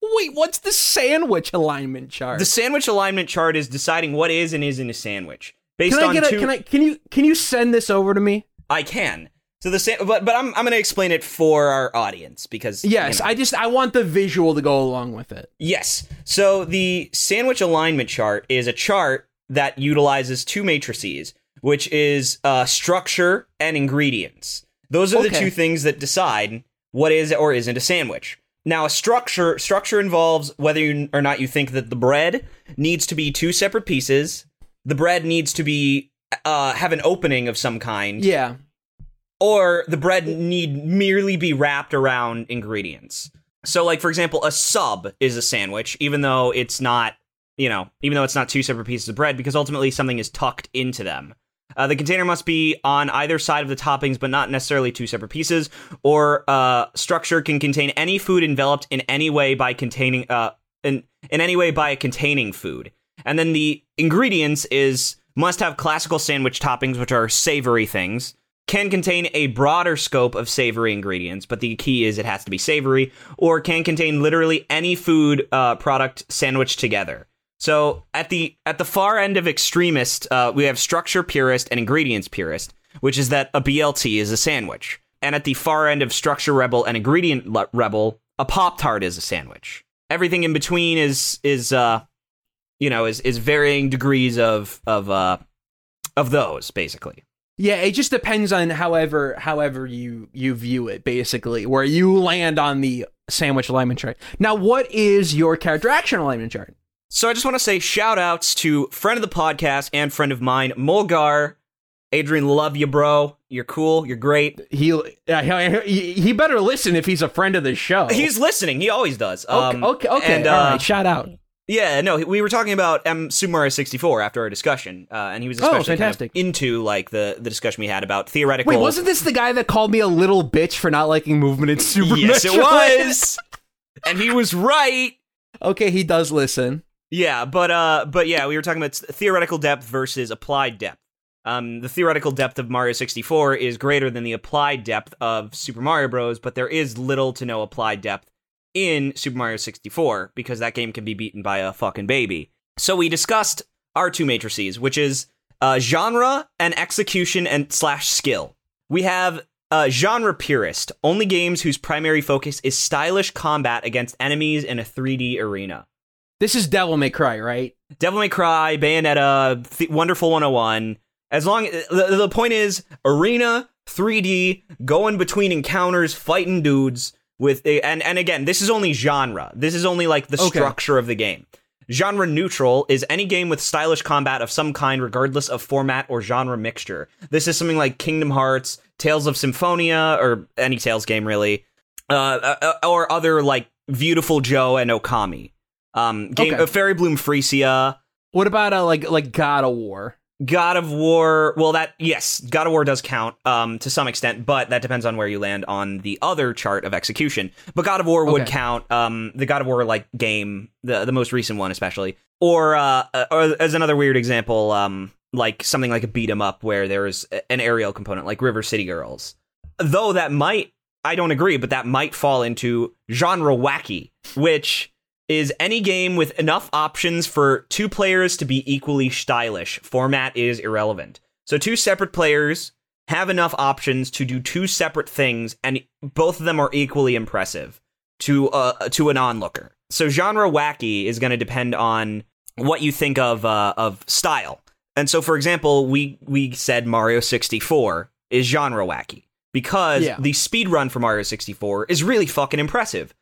Wait, what's the sandwich alignment chart? The sandwich alignment chart is deciding what is and isn't a sandwich based can I on get a, two. can I can you can you send this over to me? I can. So the sa- but but I'm I'm going to explain it for our audience because you Yes, know. I just I want the visual to go along with it. yes. So the sandwich alignment chart is a chart that utilizes two matrices, which is uh, structure and ingredients. Those are the two things that decide what is or isn't a sandwich. Now, a structure structure involves whether you, or not you think that the bread needs to be two separate pieces. The bread needs to be uh, have an opening of some kind. Yeah. Or the bread need merely be wrapped around ingredients. So, like for example, a sub is a sandwich, even though it's not, you know, even though it's not two separate pieces of bread, because ultimately something is tucked into them. Uh, the container must be on either side of the toppings, but not necessarily two separate pieces. Or uh, structure can contain any food enveloped in any way by containing uh, in in any way by containing food. And then the ingredients is must have classical sandwich toppings, which are savory things. Can contain a broader scope of savory ingredients, but the key is it has to be savory, or can contain literally any food uh, product sandwiched together. So at the at the far end of extremist, uh, we have structure purist and ingredients purist, which is that a BLT is a sandwich, and at the far end of structure rebel and ingredient le- rebel, a pop tart is a sandwich. Everything in between is is uh, you know is is varying degrees of of uh of those basically. Yeah, it just depends on however however you you view it basically, where you land on the sandwich alignment chart. Now, what is your character action alignment chart? So I just want to say shout outs to friend of the podcast and friend of mine, Mulgar. Adrian, love you, bro. You're cool. You're great. He uh, he, he better listen if he's a friend of the show. He's listening. He always does. okay. Um, okay, okay. And, uh, right, shout out. Yeah, no, we were talking about M Super Mario 64 after our discussion, uh, and he was Oh, especially kind of fantastic. into like the the discussion we had about theoretical. Wait, wasn't this the guy that called me a little bitch for not liking movement in Super Yes, it was, and he was right. okay, he does listen. Yeah, but uh, but yeah, we were talking about theoretical depth versus applied depth. Um, the theoretical depth of Mario 64 is greater than the applied depth of Super Mario Bros., but there is little to no applied depth in Super Mario 64 because that game can be beaten by a fucking baby. So we discussed our two matrices, which is uh, genre and execution and slash skill. We have uh, genre purist, only games whose primary focus is stylish combat against enemies in a 3D arena. This is Devil May Cry, right? Devil May Cry, Bayonetta, Th- Wonderful 101. As long the, the point is arena 3D going between encounters, fighting dudes with and and again, this is only genre. This is only like the Okay. structure of the game. Genre neutral is any game with stylish combat of some kind, regardless of format or genre mixture. This is something like Kingdom Hearts, Tales of Symphonia, or any Tales game really, uh, uh, or other like Beautiful Joe and Okami. Um, game Okay. uh, Fairy Bloom Freesia, What about uh, like like God of War? God of War. Well, that yes, God of War does count um, to some extent, but that depends on where you land on the other chart of execution. But God of War would Okay. count um, the God of War like game, the the most recent one especially, or uh, or as another weird example, um, like something like a beat 'em up where there's an aerial component, like River City Girls. though that might I don't agree, but that might fall into genre wacky, which is any game with enough options for two players to be equally stylish. Format is irrelevant. So two separate players have enough options to do two separate things, and both of them are equally impressive to uh, to an onlooker. So genre wacky is going to depend on what you think of uh, of style. And so, for example, we we said Mario 64 is genre wacky because Yeah. the speed run for Mario 64 is really fucking impressive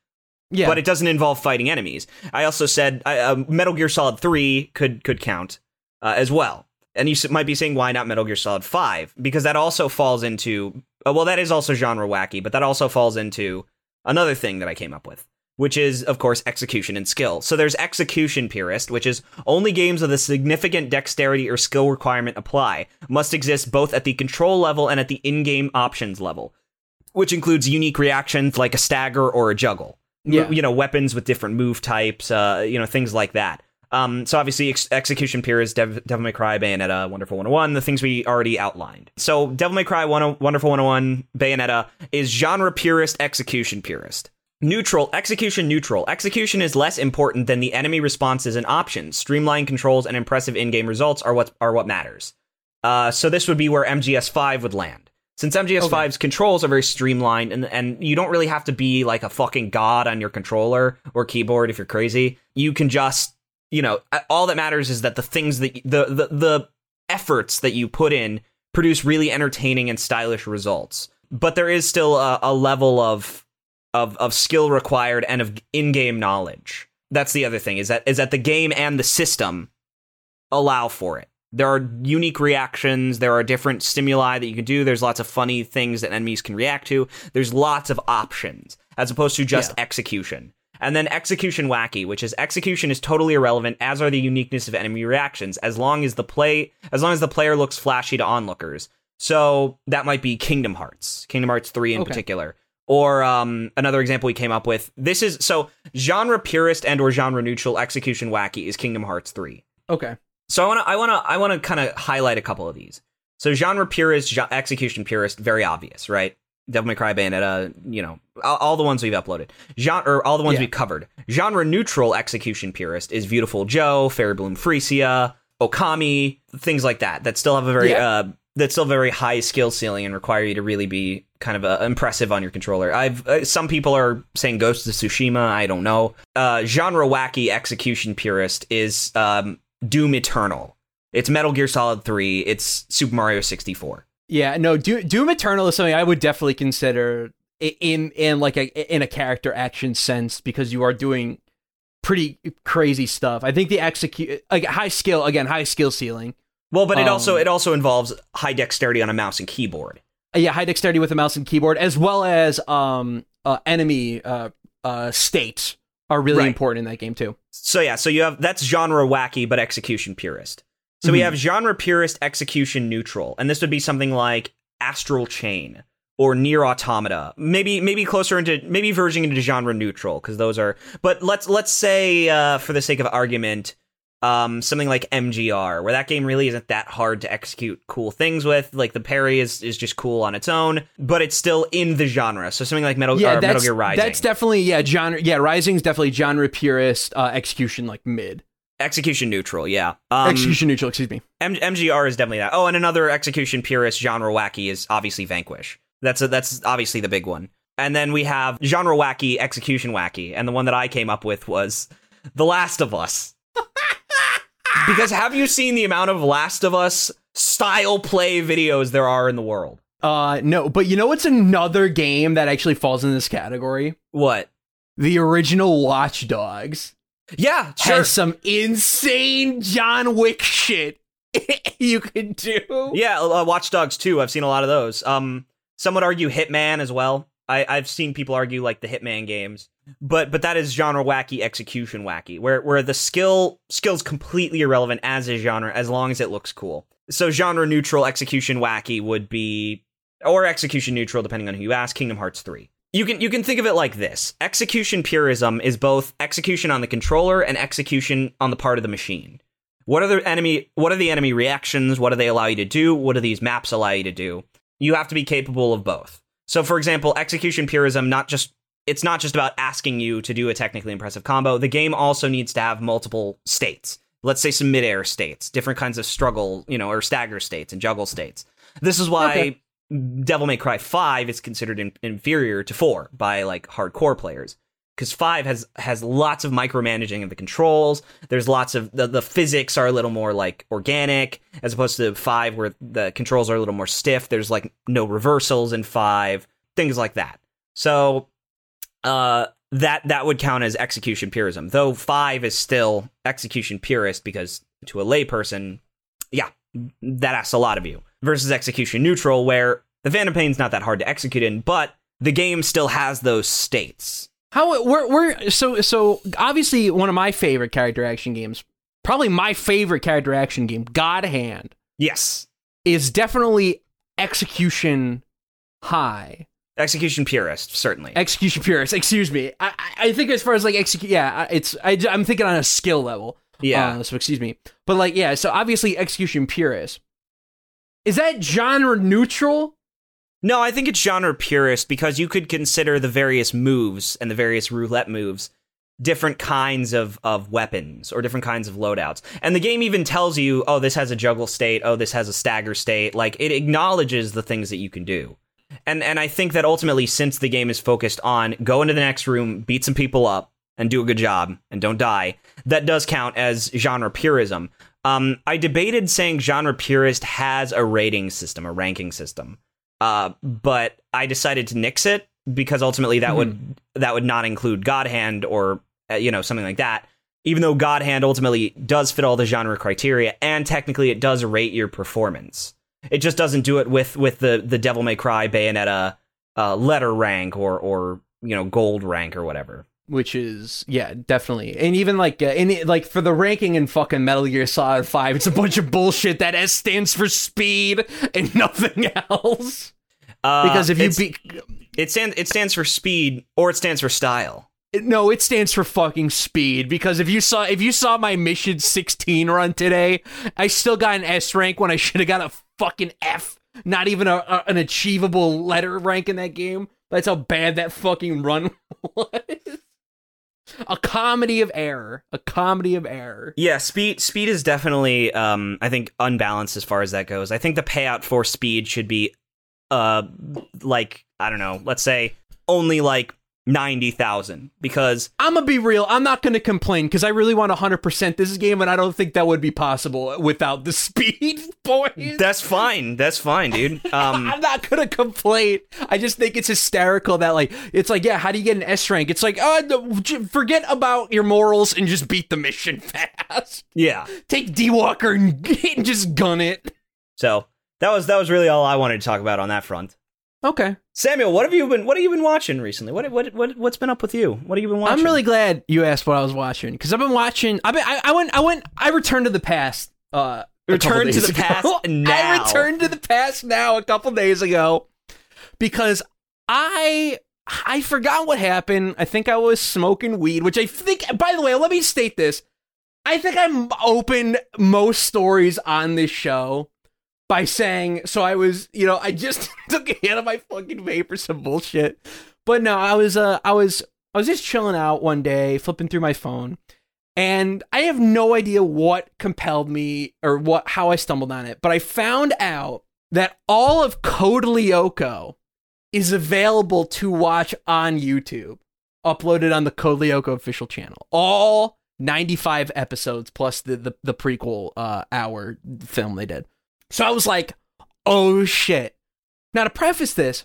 Yeah. but it doesn't involve fighting enemies. I also said uh, Metal Gear Solid 3 could could count uh, as well. And you might be saying why not Metal Gear Solid 5 because that also falls into uh, well that is also genre wacky, but that also falls into another thing that I came up with, which is of course execution and skill. So there's execution purist, which is only games with a significant dexterity or skill requirement apply must exist both at the control level and at the in-game options level, which includes unique reactions like a stagger or a juggle Yeah. you know weapons with different move types uh you know things like that um so obviously ex- execution purist Dev- devil may cry bayonetta wonderful 101 the things we already outlined so devil may cry 10 wonderful 101 bayonetta is genre purist execution purist Neutral, execution neutral. Execution is less important than the enemy responses and options. Streamlined controls and impressive in-game results are what are what matters. Uh, so this would be where MGS5 would land. Since MGS5's controls are very streamlined and, and you don't really have to be like a fucking god on your controller or keyboard if you're crazy, you can just, you know, all that matters is that the things that the the, the efforts that you put in produce really entertaining and stylish results. But there is still a, a level of of of skill required and of in-game knowledge. That's the other thing is that is that the game and the system allow for it. There are unique reactions, there are different stimuli that you can do, there's lots of funny things that enemies can react to. There's lots of options as opposed to just execution. And then execution wacky, which is execution is totally irrelevant as are the uniqueness of enemy reactions as long as the play as long as the player looks flashy to onlookers. So that might be Kingdom Hearts, Kingdom Hearts 3 in Okay. particular. Or um, another example we came up with. This is so genre purist and or genre neutral execution wacky is Kingdom Hearts 3. okay. So I want to I want to I want to kind of highlight a couple of these. So genre purist, execution purist, very obvious, right? Devil May Cry, Bayonetta, you know, all, all the ones we've uploaded. Genre, or all the ones Yeah. we've covered. Genre neutral execution purist is Beautiful Joe, Fairy Bloom Freesia, Okami, things like that. That still have a very Yeah. uh, that still very high skill ceiling and require you to really be kind of uh, impressive on your controller. I've uh, some people are saying Ghost of Tsushima. I don't know. Uh, genre wacky execution purist is um, Doom Eternal. It's Metal Gear Solid 3. It's Super Mario 64. Yeah, no, Do- Doom Eternal is something I would definitely consider in in like a in a character action sense because you are doing pretty crazy stuff. I think the execute like high skill again, high skill ceiling. Well, but it also Um, it also involves high dexterity on a mouse and keyboard. Yeah, high dexterity with a mouse and keyboard, as well as um uh, enemy uh uh states are really Right. important in that game too. So yeah, so you have that's genre wacky but execution purist. So we Mhm. have genre purist execution neutral, and this would be something like Astral Chain or Nier Automata. Maybe maybe closer into maybe verging into genre neutral because those are. But let's let's say uh, for the sake of argument, um, something like MGR, where that game really isn't that hard to execute cool things with. Like the parry is is just cool on its own, but it's still in the genre. So something like Metal, Yeah, Metal Gear Rising. that's definitely yeah genre. Yeah, Rising's definitely genre purist. Uh, execution like mid. execution neutral. Yeah. Um, execution neutral. Excuse me. M- MGR is definitely that. Oh, and another execution purist genre wacky is obviously Vanquish. That's a, that's obviously the big one. And then we have genre wacky, execution wacky, and the one that I came up with was The Last of Us. Because have you seen the amount of Last of Us style play videos there are in the world? Uh, no, but you know what's another game that actually falls in this category? What? The original Watch Dogs Yeah, sure. has some insane John Wick shit you could do. Yeah, uh, Watch Dogs 2. I've seen a lot of those. Um, some would argue Hitman as well. I, I've seen people argue like the Hitman games, but but that is genre wacky, execution wacky, where where the skill skill's completely irrelevant as a genre as long as it looks cool. So genre neutral, execution wacky would be, or execution neutral depending on who you ask. Kingdom Hearts 3. You can you can think of it like this: execution purism is both execution on the controller and execution on the part of the machine. What are the enemy what are the enemy reactions? What do they allow you to do? What do these maps allow you to do? You have to be capable of both. So, for example, execution purism, not just it's not just about asking you to do a technically impressive combo. The game also needs to have multiple states. Let's say some midair states, different kinds of struggle, you know, or stagger states and juggle states. This is why Okay. Devil May Cry 5 is considered in- inferior to 4 by like hardcore players because 5 has has lots of micromanaging of the controls. There's lots of the, the physics are a little more like organic as opposed to 5 where the controls are a little more stiff. There's like no reversals in 5, things like that. So uh that that would count as execution purism. Though 5 is still execution purist because to a layperson, yeah, that asks a lot of you versus execution neutral where the Phantom Pain's not that hard to execute in, but the game still has those states. How we're we're so so obviously one of my favorite character action games, probably my favorite character action game, God Hand, Yes. is definitely execution high. Execution purist, certainly. Execution purist. Excuse me. I I- think as far as like execute, yeah, it's I, I'm thinking on a skill level. yeah. Uh, so excuse me, but like yeah, so obviously execution purist. Is that genre neutral? No, I think it's genre purist because you could consider the various moves and the various roulette moves different kinds of, of weapons or different kinds of loadouts. And the game even tells you, oh, this has a juggle state, oh, this has a stagger state. Like it acknowledges the things that you can do. And and I think that ultimately, since the game is focused on go into the next room, beat some people up, and do a good job, and don't die, that does count as genre purism. Um, I debated saying genre purist has a rating system, a ranking system, uh, but I decided to nix it because ultimately that would that would not include God Hand or uh, you know something like that. Even though God Hand ultimately does fit all the genre criteria, and technically it does rate your performance. It just doesn't do it with with the the Devil May Cry Bayonetta uh, letter rank or or you know gold rank or whatever. which is yeah definitely and even like uh, and like for the ranking in fucking metal gear solid 5 it's a bunch of bullshit that s stands for speed and nothing else Uh, because if you be it stands it stands for speed or it stands for style. No it stands for fucking speed because if you saw if you saw my mission 16 run today i still got an s rank when i should have got a fucking f. Not even a, a- an achievable letter rank in that game. That's how bad that fucking run was. A comedy of error. A comedy of error. Yeah, speed speed is definitely um I think unbalanced as far as that goes. I think the payout for speed should be uh like I don't know, let's say only like 90,000 because I'm gonna be real. I'm not gonna complain because I really want 100% this game, and I don't think that would be possible without the speed, boys. that's fine. That's fine, dude. Um I'm not gonna complain. I just think it's hysterical that like it's like yeah, how do you get an S rank? It's like uh, forget about your morals and just beat the mission fast. yeah. Take D Walker and, and just gun it. So, that was that was really all I wanted to talk about on that front. Okay, Samuel, what have you been what have you been watching recently? What what what what's been up with you? What have you been watching? I'm really glad you asked what I was watching because I've been watching. I've been, I, I went. I went. I returned to the past. Uh, a couple Return to the ago. past I now. returned to the past now a couple days ago because I I forgot what happened. I think I was smoking weed, which I think. By the way, let me state this. I think I'm opened most stories on this show by saying so I was, you know, I just took a hit of my fucking vape or some bullshit. But no, I was uh I was I was just chilling out one day, flipping through my phone, and I have no idea what compelled me or what how I stumbled on it, but I found out that all of Code Lyoko is available to watch on YouTube, uploaded on the Code Lyoko official channel. All 95 episodes plus the the, the prequel uh hour film they did. So I was like, "Oh shit." Now to preface this,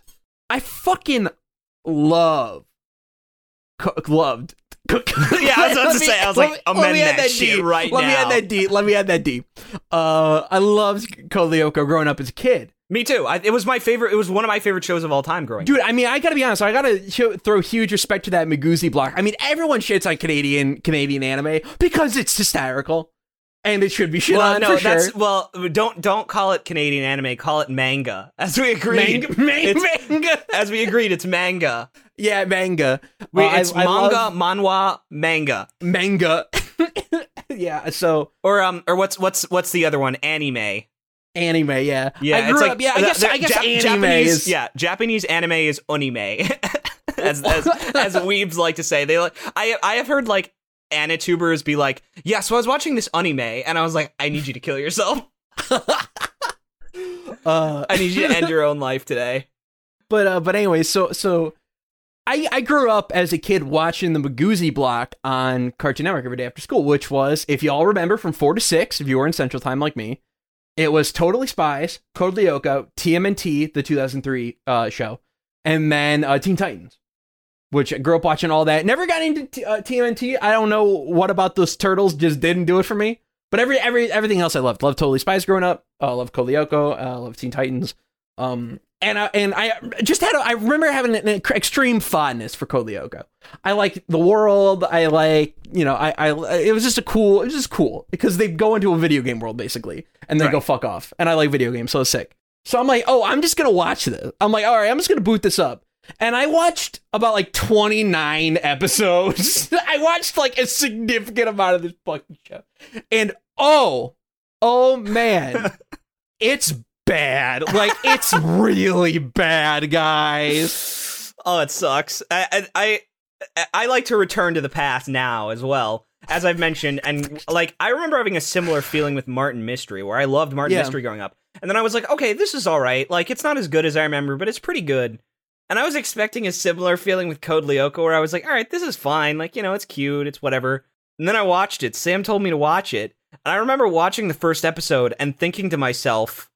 I fucking love co- loved Yeah, I was about to me- say, I was like, me- let me amend add that shit right let me add that deep. Let me add that deep. Uh, I loved Code Lyoko growing up as a kid. Me too. I, it was my favorite. It was one of my favorite shows of all time growing. up. Dude, I mean, I gotta be honest. I gotta show, throw huge respect to that Miguzi block. I mean, everyone shits on Canadian Canadian anime because it's hysterical, and it should be shit well, on no, for that's sure. well. Don't don't call it Canadian anime. Call it manga. As we agreed. Manga, man- manga. as we agreed, it's manga. yeah, manga. We, Uh, it's I manga, love manhwa, manga, manga. yeah. So or um, or what's what's what's the other one? Anime. Anime, yeah. Yeah, I grew like up, yeah, I guess, the I guess Jap- anime Japanese, is. yeah, Japanese anime is anime, as as as weebs like to say. They like I I have heard like anitubers be like, yeah, so I was watching this anime, and I was like, I need you to kill yourself. Uh, I need you to end your own life today. but uh, but anyway, so so I I grew up as a kid watching the Miguzi block on Cartoon Network every day after school, which was, if you all remember, from four to six, if you were in Central Time like me, it was Totally Spies, Code Lyoko, TMNT, the 2003 uh, show, and then uh, Teen Titans. Which I grew up watching all that. Never got into T- uh, TMNT. I don't know what about those turtles just didn't do it for me. But every every everything else I loved. Loved Totally Spies growing up. Uh, loved Code Lyoko. Uh, loved Teen Titans. Um, and I, and I just had a, I remember having an extreme fondness for Code Lyoko. I like the world. I like you know I I it was just a cool it was just cool because they go into a video game world basically and they Right. go fuck off. And I like video games, so it's sick. So I'm like, oh, I'm just gonna watch this. I'm like, all right, I'm just gonna boot this up. And I watched about like 29 episodes. I watched like a significant amount of this fucking show. And oh, oh man, it's bad. Like it's really bad, guys. Oh, it sucks. I, I I I like to return to the past now as well. As I've mentioned, and like I remember having a similar feeling with Martin Mystery, where I loved Martin Yeah. Mystery growing up, and then I was like, okay, this is all right. Like it's not as good as I remember, but it's pretty good. And I was expecting a similar feeling with Code Lyoko, where I was like, all right, this is fine. Like you know, it's cute, it's whatever. And then I watched it. Sam told me to watch it, and I remember watching the first episode and thinking to myself,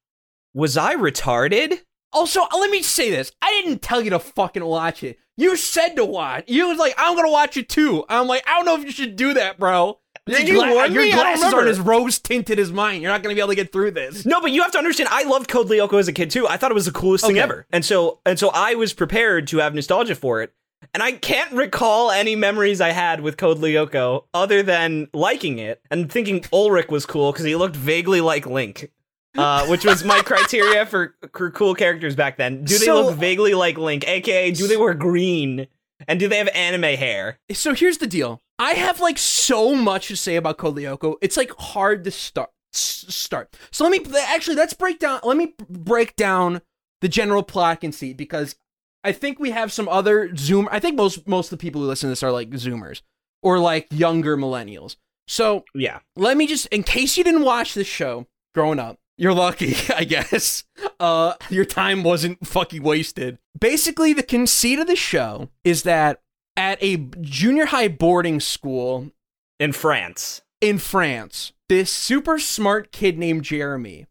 was I retarded? Also, let me say this. I didn't tell you to fucking watch it. You said to watch. You was like, I'm gonna watch it too. I'm like, I don't know if you should do that, bro. Did Your you warn your glasses aren't as rose tinted as mine. You're not gonna be able to get through this. No, but you have to understand. I loved Code Lyoko as a kid too. I thought it was the coolest thing ever, and so and so I was prepared to have nostalgia for it. And I can't recall any memories I had with Code Lyoko other than liking it and thinking Ulrich was cool because he looked vaguely like Link, uh, which was my criteria for, for cool characters back then. Do they So- look vaguely like Link, aka do they wear green, and do they have anime hair? So here's the deal. I have like so much to say about Code Lyoko. It's like hard to start. Start. So let me actually let's break down. Let me break down the general plot conceit because I think we have some other Zoom. I think most most of the people who listen to this are like Zoomers or like younger millennials. So Yeah, let me just in case you didn't watch this show growing up you're lucky i guess uh your time wasn't fucking wasted basically the conceit of the show is that at a junior high boarding school in France. in france this super smart kid named jeremy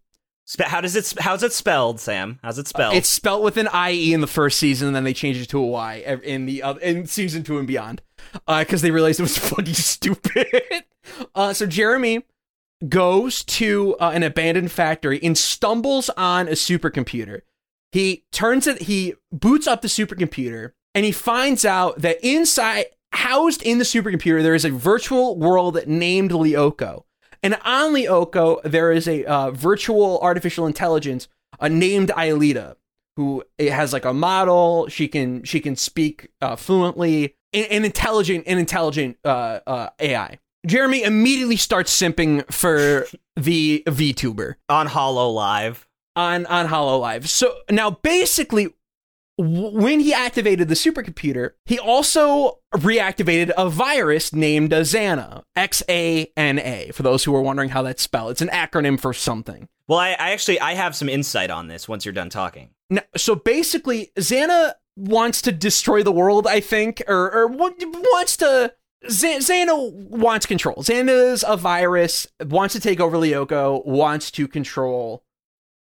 How does it? sp- How's it spelled, Sam? How's it spelled? it's spelled with an ie in the first season and then they changed it to a y in the other in season two and beyond because they realized it was fucking stupid uh so jeremy goes to uh, an abandoned factory and stumbles on a supercomputer. He turns it, he boots up the supercomputer, and he finds out that inside, housed in the supercomputer, there is a virtual world named Lyoko. And on Lyoko, there is a uh, virtual artificial intelligence uh, named Aelita, who it has like a model. She can she can speak uh, fluently, an, an intelligent, an intelligent uh, uh, AI. Jeremy immediately starts simping for the VTuber on Hololive. on on Hololive. So now basically when he activated the supercomputer, he also reactivated a virus named Xana, X A N A. For those who are wondering how that's spelled, it's an acronym for something. Well, I, I actually I have some insight on this once you're done talking. Now, so basically, Xana wants to destroy the world, I think, or or wants to. Z- Xana wants control. Xana's a virus, wants to take over Lyoko, wants to control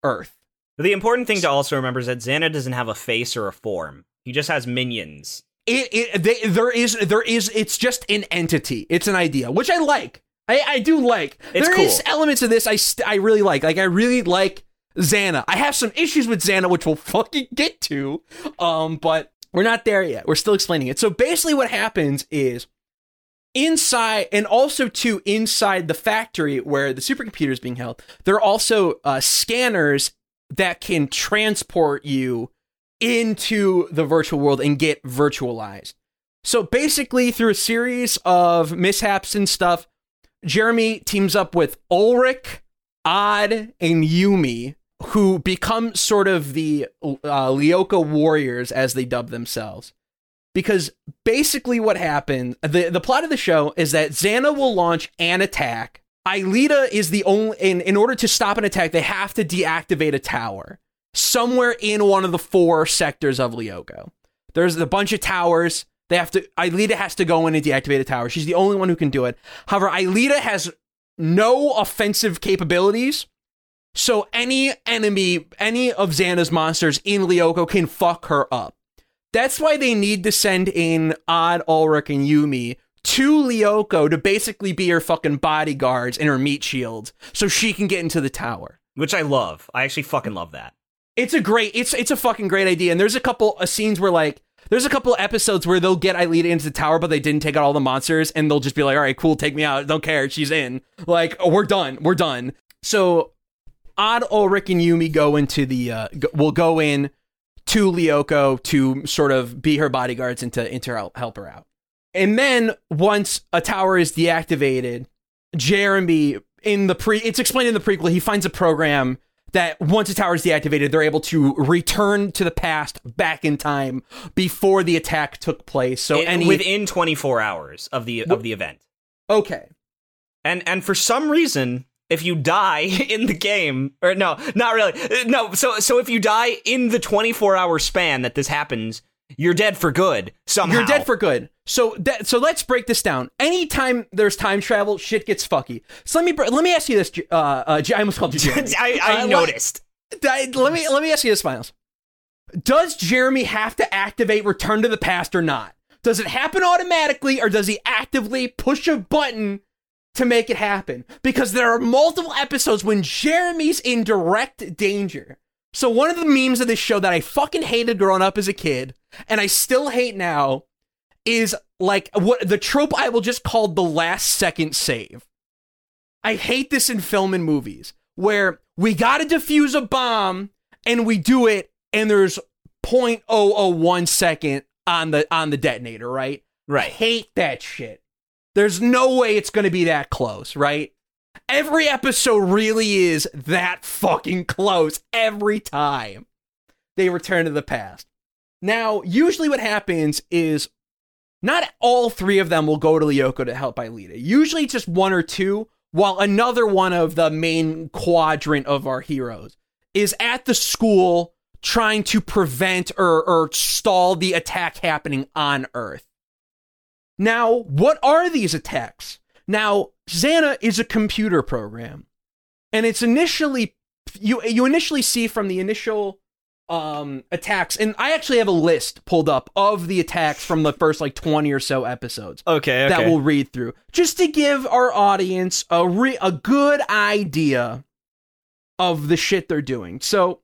Earth. The important thing to also remember is that Xana doesn't have a face or a form. He just has minions. It, it they, there is there is it's just an entity. It's an idea, which I like. I, I do like. It's There cool. is elements of this I st- I really like. Like I really like Xana. I have some issues with Xana, which we'll fucking get to. Um, but we're not there yet. We're still explaining it. So basically, what happens is inside, and also too inside the factory where the supercomputer is being held, there are also uh, scanners that can transport you into the virtual world and get virtualized. So basically, through a series of mishaps and stuff, Jeremy teams up with Ulrich, Odd and Yumi, who become sort of the uh, Lyoko warriors as they dub themselves. Because basically, what happened, the, the plot of the show is that Xana will launch an attack. Aelita is the only, in, in order to stop an attack, they have to deactivate a tower somewhere in one of the four sectors of Lyoko. There's a bunch of towers. They have to, Aelita has to go in and deactivate a tower. She's the only one who can do it. However, Aelita has no offensive capabilities. So any enemy, any of Xana's monsters in Lyoko can fuck her up. That's why they need to send in Odd, Ulrich, and Yumi to Lyoko to basically be her fucking bodyguards and her meat shield so she can get into the tower. Which I love. I actually fucking love that. It's a great it's it's a fucking great idea. And there's a couple of scenes where like there's a couple episodes where they'll get Aelita into the tower, but they didn't take out all the monsters, and they'll just be like, "All right, cool, take me out. Don't care. She's in. Like, oh, we're done. We're done." So, Odd, Ulrich, and Yumi go into the. Uh, go, will go in to Lyoko to sort of be her bodyguards and to, and to help her out. And then once a tower is deactivated, Jeremy in the pre it's explained in the prequel, he finds a program that once a tower is deactivated, they're able to return to the past back in time before the attack took place. So It- any within 24 hours of the of the event. okay. And and for some reason, if you die in the game, or no, not really. No, so so if you die in the 24 hour span that this happens, you're dead for good somehow. You're dead for good. So that so let's break this down. Anytime there's time travel, shit gets fucky. So let me let me ask you this. Uh, uh, I almost called you Jeremy. I, I Uh, noticed. I- let me let me ask you this, Miles. Does Jeremy have to activate Return to the Past or not? Does it happen automatically, or does he actively push a button to make it happen? Because there are multiple episodes when Jeremy's in direct danger. So one of the memes of this show that I fucking hated growing up as a kid, and I still hate now, is like what the trope I will just call the last second save. I hate this in film and movies where we gotta defuse a bomb and we do it and there's 0.001 second on the on the detonator, right? I Right. hate that shit. There's no way it's gonna be that close, right? Every episode really is that fucking close every time they return to the past. Now, usually what happens is not all three of them will go to Lyoko to help Aelita. Usually just one or two, while another one of the main quadrant of our heroes is at the school trying to prevent or, or stall the attack happening on Earth. Now, what are these attacks? Now, Xana is a computer program, and it's initially you you initially see from the initial um attacks, and I actually have a list pulled up of the attacks from the first like twenty or so episodes Okay. that we'll read through, just to give our audience a re- a good idea of the shit they're doing. So,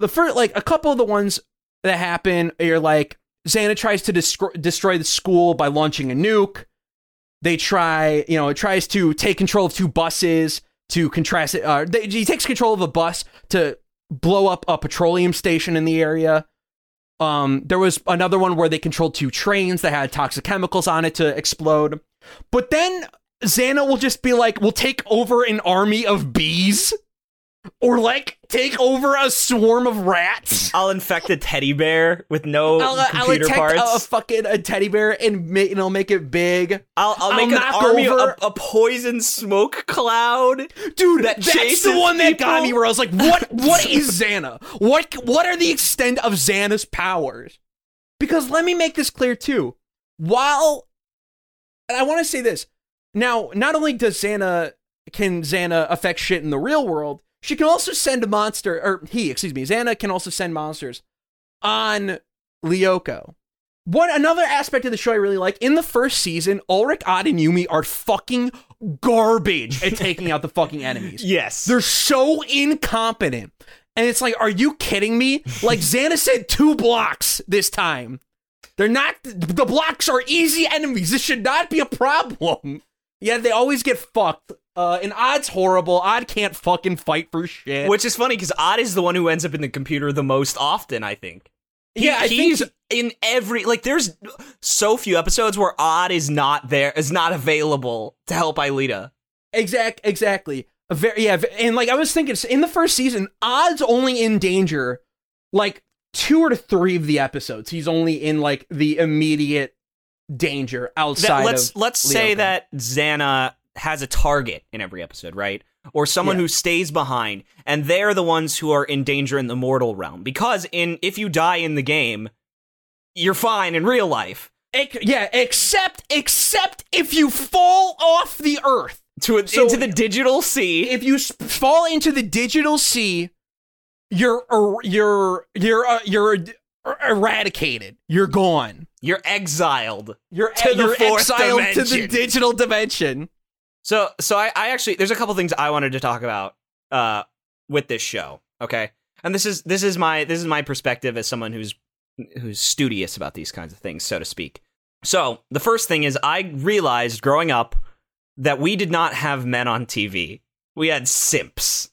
the first like a couple of the ones that happen are like Xana tries to destroy destroy the school by launching a nuke. They try, you know, it tries to take control of two buses to contrast it. Uh, they, he takes control of a bus to blow up a petroleum station in the area. Um, there was another one where they controlled two trains that had toxic chemicals on it to explode. But then Xana will just be like, we'll take over an army of bees. Or like take over a swarm of rats. I'll infect a teddy bear with no I'll, uh, I'll computer parts. a, a fucking a teddy bear and make, and I'll make it big. I'll, I'll I'll make an knock army, over- a, a poison smoke cloud. Dude, That that's the one that got me where I was like, what what is Xana? What what are the extent of Xana's powers? Because let me make this clear too. While and I want to say this. Now, not only does Xana can Xana affect shit in the real world, she can also send a monster or he, excuse me, Xana can also send monsters on Lyoko. One another aspect of the show I really like in the first season, Ulrich, Odd, and Yumi are fucking garbage at taking out the fucking enemies. Yes. They're so incompetent. And it's like, are you kidding me? Like Xana said two blocks this time. They're not the blocks are easy enemies. This should not be a problem. Yeah, they always get fucked. Uh, and Odd's horrible. Odd can't fucking fight for shit. Which is funny because Odd is the one who ends up in the computer the most often, I think. He- yeah, I think he's he- in every like. There's so few episodes where Odd is not there, is not available to help Aelita. Exact, exactly. A very yeah, and like I was thinking in the first season, Odd's only in danger like two or three of the episodes. He's only in like the immediate danger That- outside let's of let's say that Xana has a target in every episode, right? Or someone Yeah. who stays behind, and they're the ones who are in danger in the mortal realm. Because in if you die in the game, you're fine in real life. Ec- yeah, except except if you fall off the earth. To So- into the digital sea. If you s- fall into the digital sea, you're er- you're you're uh, you're er- eradicated. You're gone. You're exiled. You're the you're exiled to the digital dimension. So so I, I actually there's a couple things I wanted to talk about uh with this show. Okay. And this is this is my this is my perspective as someone who's who's studious about these kinds of things, so to speak. So the first thing is I realized growing up that we did not have men on TV. We had simps.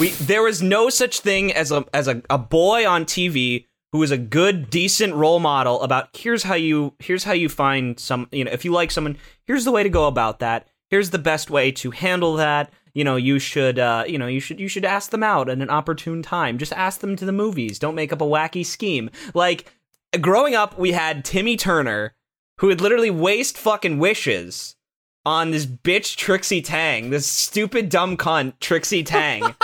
We there was no such thing as a as a, a boy on TV who was a good, decent role model about here's how you here's how you find some you know, if you like someone, here's the way to go about that. Here's the best way to handle that. You know, you should uh, you know, you should you should ask them out at an opportune time. Just ask them to the movies. Don't make up a wacky scheme. Like growing up, we had Timmy Turner, who would literally waste fucking wishes on this bitch Trixie Tang, this stupid dumb cunt Trixie Tang.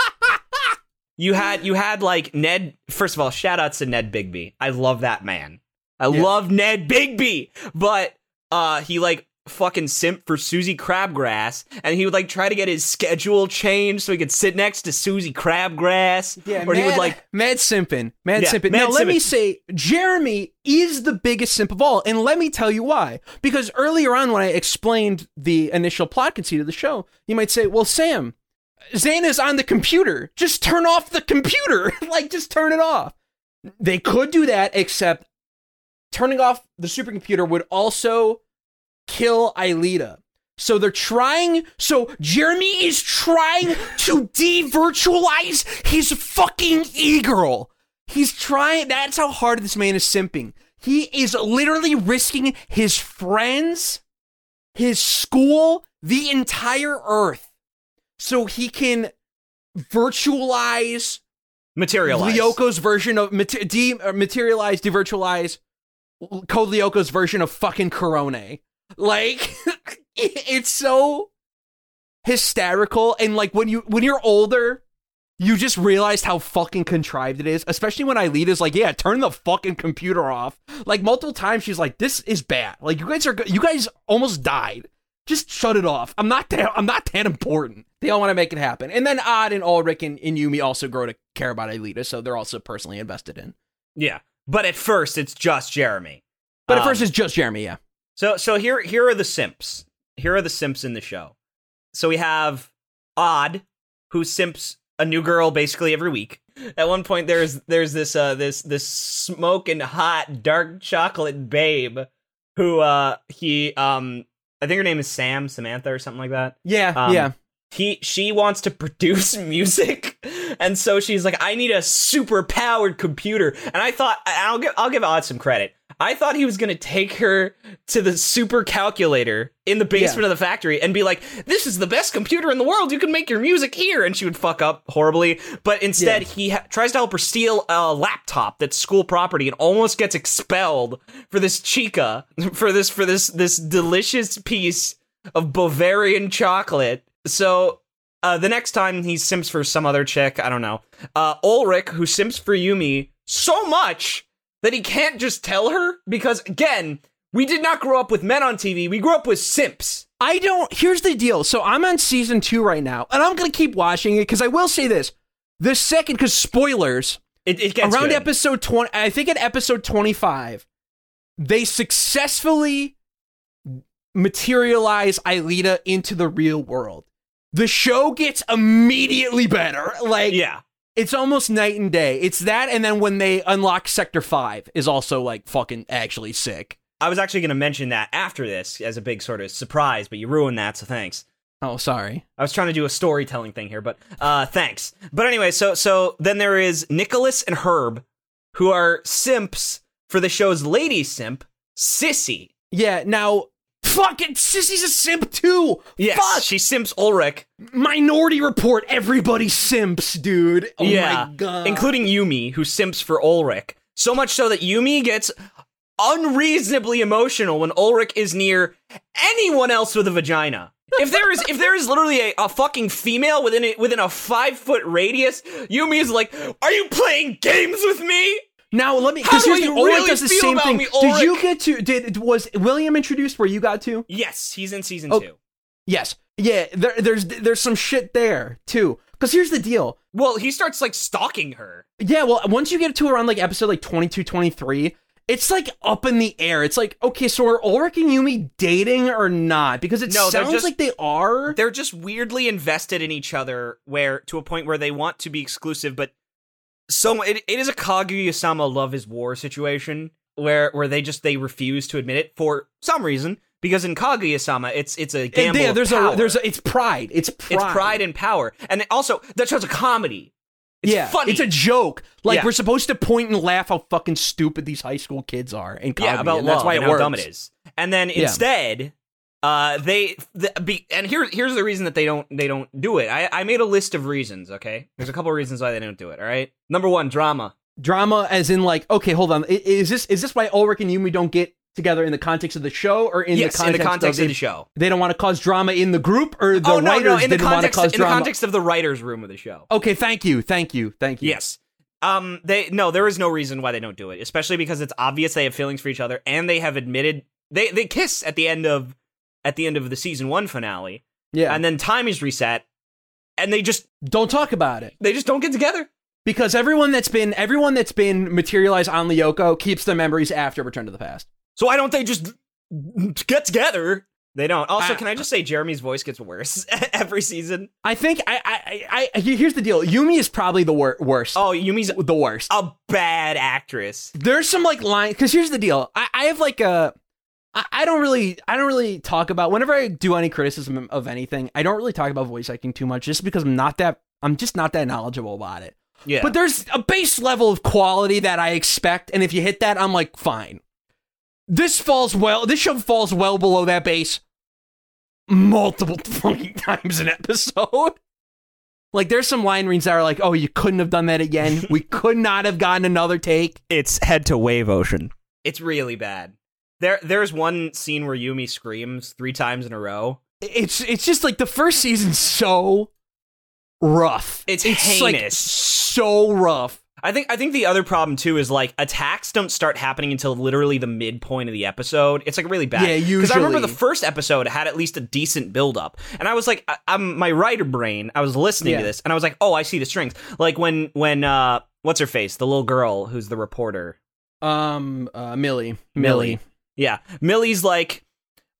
you had you had like Ned. First of all, shout outs to Ned Bigby. I love that man. I Yeah. love Ned Bigby, but uh, he like fucking simp for Suzie Crabgrass, and he would like try to get his schedule changed so he could sit next to Suzie Crabgrass. Yeah, or he would like mad simping, mad Yeah, simping. mad now let me say, Jeremy is the biggest simp of all, and let me tell you why. Because earlier on, when I explained the initial plot conceit of the show, you might say, "Well, Sam, Xana's on the computer. Just turn off the computer. like, just turn it off." They could do that, except turning off the supercomputer would also kill Aelita. So they're trying. So Jeremy is trying to de-virtualize his fucking e-girl. He's trying. That's how hard this man is simping. He is literally risking his friends, his school, the entire Earth, so he can virtualize materialize. Lyoko's version of de- uh, materialize, devirtualize Code Lyoko's version of fucking Korone. Like it's so hysterical. And like when you when you're older you just realized how fucking contrived it is especially when Aelita's like yeah turn the fucking computer off. Like multiple times she's like this is bad. Like you guys are you guys almost died. Just shut it off. I'm not that i'm not that important. They all want to make it happen. And then odd and ulrich and, and yumi also grow to care about Aelita so they're also personally invested in. Yeah, but at first it's just Jeremy. but at Um, first it's just jeremy yeah So so here here are the simps. Here are the simps in the show. So we have Odd, who simps a new girl basically every week. At one point there's there's this uh this this smoking hot dark chocolate babe who uh he um I think her name is Sam, Samantha or something like that. yeah Um, yeah He she wants to produce music, and so she's like, "I need a super powered computer." And I thought, I'll give I'll give Odd some credit. I thought he was gonna take her to the super calculator in the basement of the factory and be like, "This is the best computer in the world. You can make your music here." And she would fuck up horribly. But instead, Yeah. he ha- tries to help her steal a laptop that's school property and almost gets expelled for this chica for this for this this delicious piece of Bavarian chocolate. So uh, the next time he simps for some other chick, I don't know. Uh, Ulrich, who simps for Yumi so much that he can't just tell her because again, we did not grow up with men on TV. We grew up with simps. I don't. Here's the deal. So I'm on season two right now, and I'm gonna keep watching it because I will say this: the second, because spoilers, It, it gets around good. episode twenty, I think at episode twenty-five, they successfully materialize Aelita into the real world. The show gets immediately better. Like, yeah. It's almost night and day. It's that, and then when they unlock Sector Five, is also like fucking actually sick. I was actually going to mention that after this as a big sort of surprise, but you ruined that, so thanks. Oh, sorry. I was trying to do a storytelling thing here, but uh, thanks. But anyway, so so then there is Nicholas and Herb, who are simps for the show's lady simp, Sissi. Yeah, now Fucking Sissi's a simp too. Yes, Fuck. she simps Ulrich. Minority Report. Everybody simps, dude. Oh yeah, my god. including Yumi, who simps for Ulrich. So much so that Yumi gets unreasonably emotional when Ulrich is near anyone else with a vagina. If there is if there is literally a, a fucking female within a, within a five foot radius, Yumi is like, "Are you playing games with me?" Now let me. Because here's the Ulrich really does the same thing. me, did you get to? Did was William introduced where you got to? Yes, he's in season Oh. two. Yes. Yeah. There, there's there's some shit there too. Because here's the deal. Well, he starts like stalking her. Yeah, well, once you get to around like episode like 22, 23, it's like up in the air. It's like, okay, so are Ulrich and Yumi dating or not? Because it No, sounds just- like they are. They're just weirdly invested in each other, where to a point where they want to be exclusive, but so it, it is a Kaguya-sama love is war situation where where they just they refuse to admit it for some reason because in Kaguya-sama it's it's a gamble. yeah, of there's a there's a, it's pride. It's pride. it's pride and power, and also that show's a comedy. It's yeah, funny. it's a joke. Like Yeah. we're supposed to point and laugh how fucking stupid these high school kids are. And yeah, about and that's why and it how works. dumb it is. And then Yeah. instead, uh, they the, be, and here here's the reason that they don't they don't do it. I I made a list of reasons. Okay, there's a couple of reasons why they don't do it. All right, number one, drama. Drama, as in like, okay, hold on, is this is this why Ulrich and Yumi don't get together in the context of the show, or in yes, the context, in the context of, of the show. they don't want to cause drama in the group, or the oh no, writers no, in the didn't want to cause in drama. the context of the writers' room of the show. Okay, thank you, thank you, thank you. Yes. Um. They no. There is no reason why they don't do it, especially because it's obvious they have feelings for each other, and they have admitted they they kiss at the end of at the end of the season one finale, yeah. and then time is reset, and they just don't talk about it they just don't get together. because everyone that's been everyone that's been materialized on Lyoko keeps the memories after Return to the Past. So why don't they just get together? They don't. Also, I- can I just say Jeremy's voice gets worse every season? I I think I I, I, I here's the deal. Yumi is probably the wor- worst. Oh, Yumi's the worst. a bad actress. There's some like line because here's the deal. I, I have like a. I I don't really, I don't really talk about whenever I do any criticism of anything. I don't really talk about voice acting too much, just because I'm not that, I'm just not that knowledgeable about it. Yeah. But there's a base level of quality that I expect, and if you hit that, I'm like, fine. This falls well. This show falls well below that base multiple fucking times an episode. Like, there's some line reads that are like, "Oh, you couldn't have done that again. we could not have gotten another take." it's head to wave ocean. It's really bad. There, there's one scene where Yumi screams three times in a row. It's it's just like the first season's so rough. It's like heinous. so rough. I think I think the other problem too is like attacks don't start happening until literally the midpoint of the episode. It's like really bad. Yeah, Because I remember the first episode had at least a decent build up, and I was like, I, I'm my writer brain. I was listening Yeah. to this, and I was like, oh, I see the strings. Like when when uh, what's her face, the little girl who's the reporter, Um, uh, Millie, Millie. Yeah, Millie's like.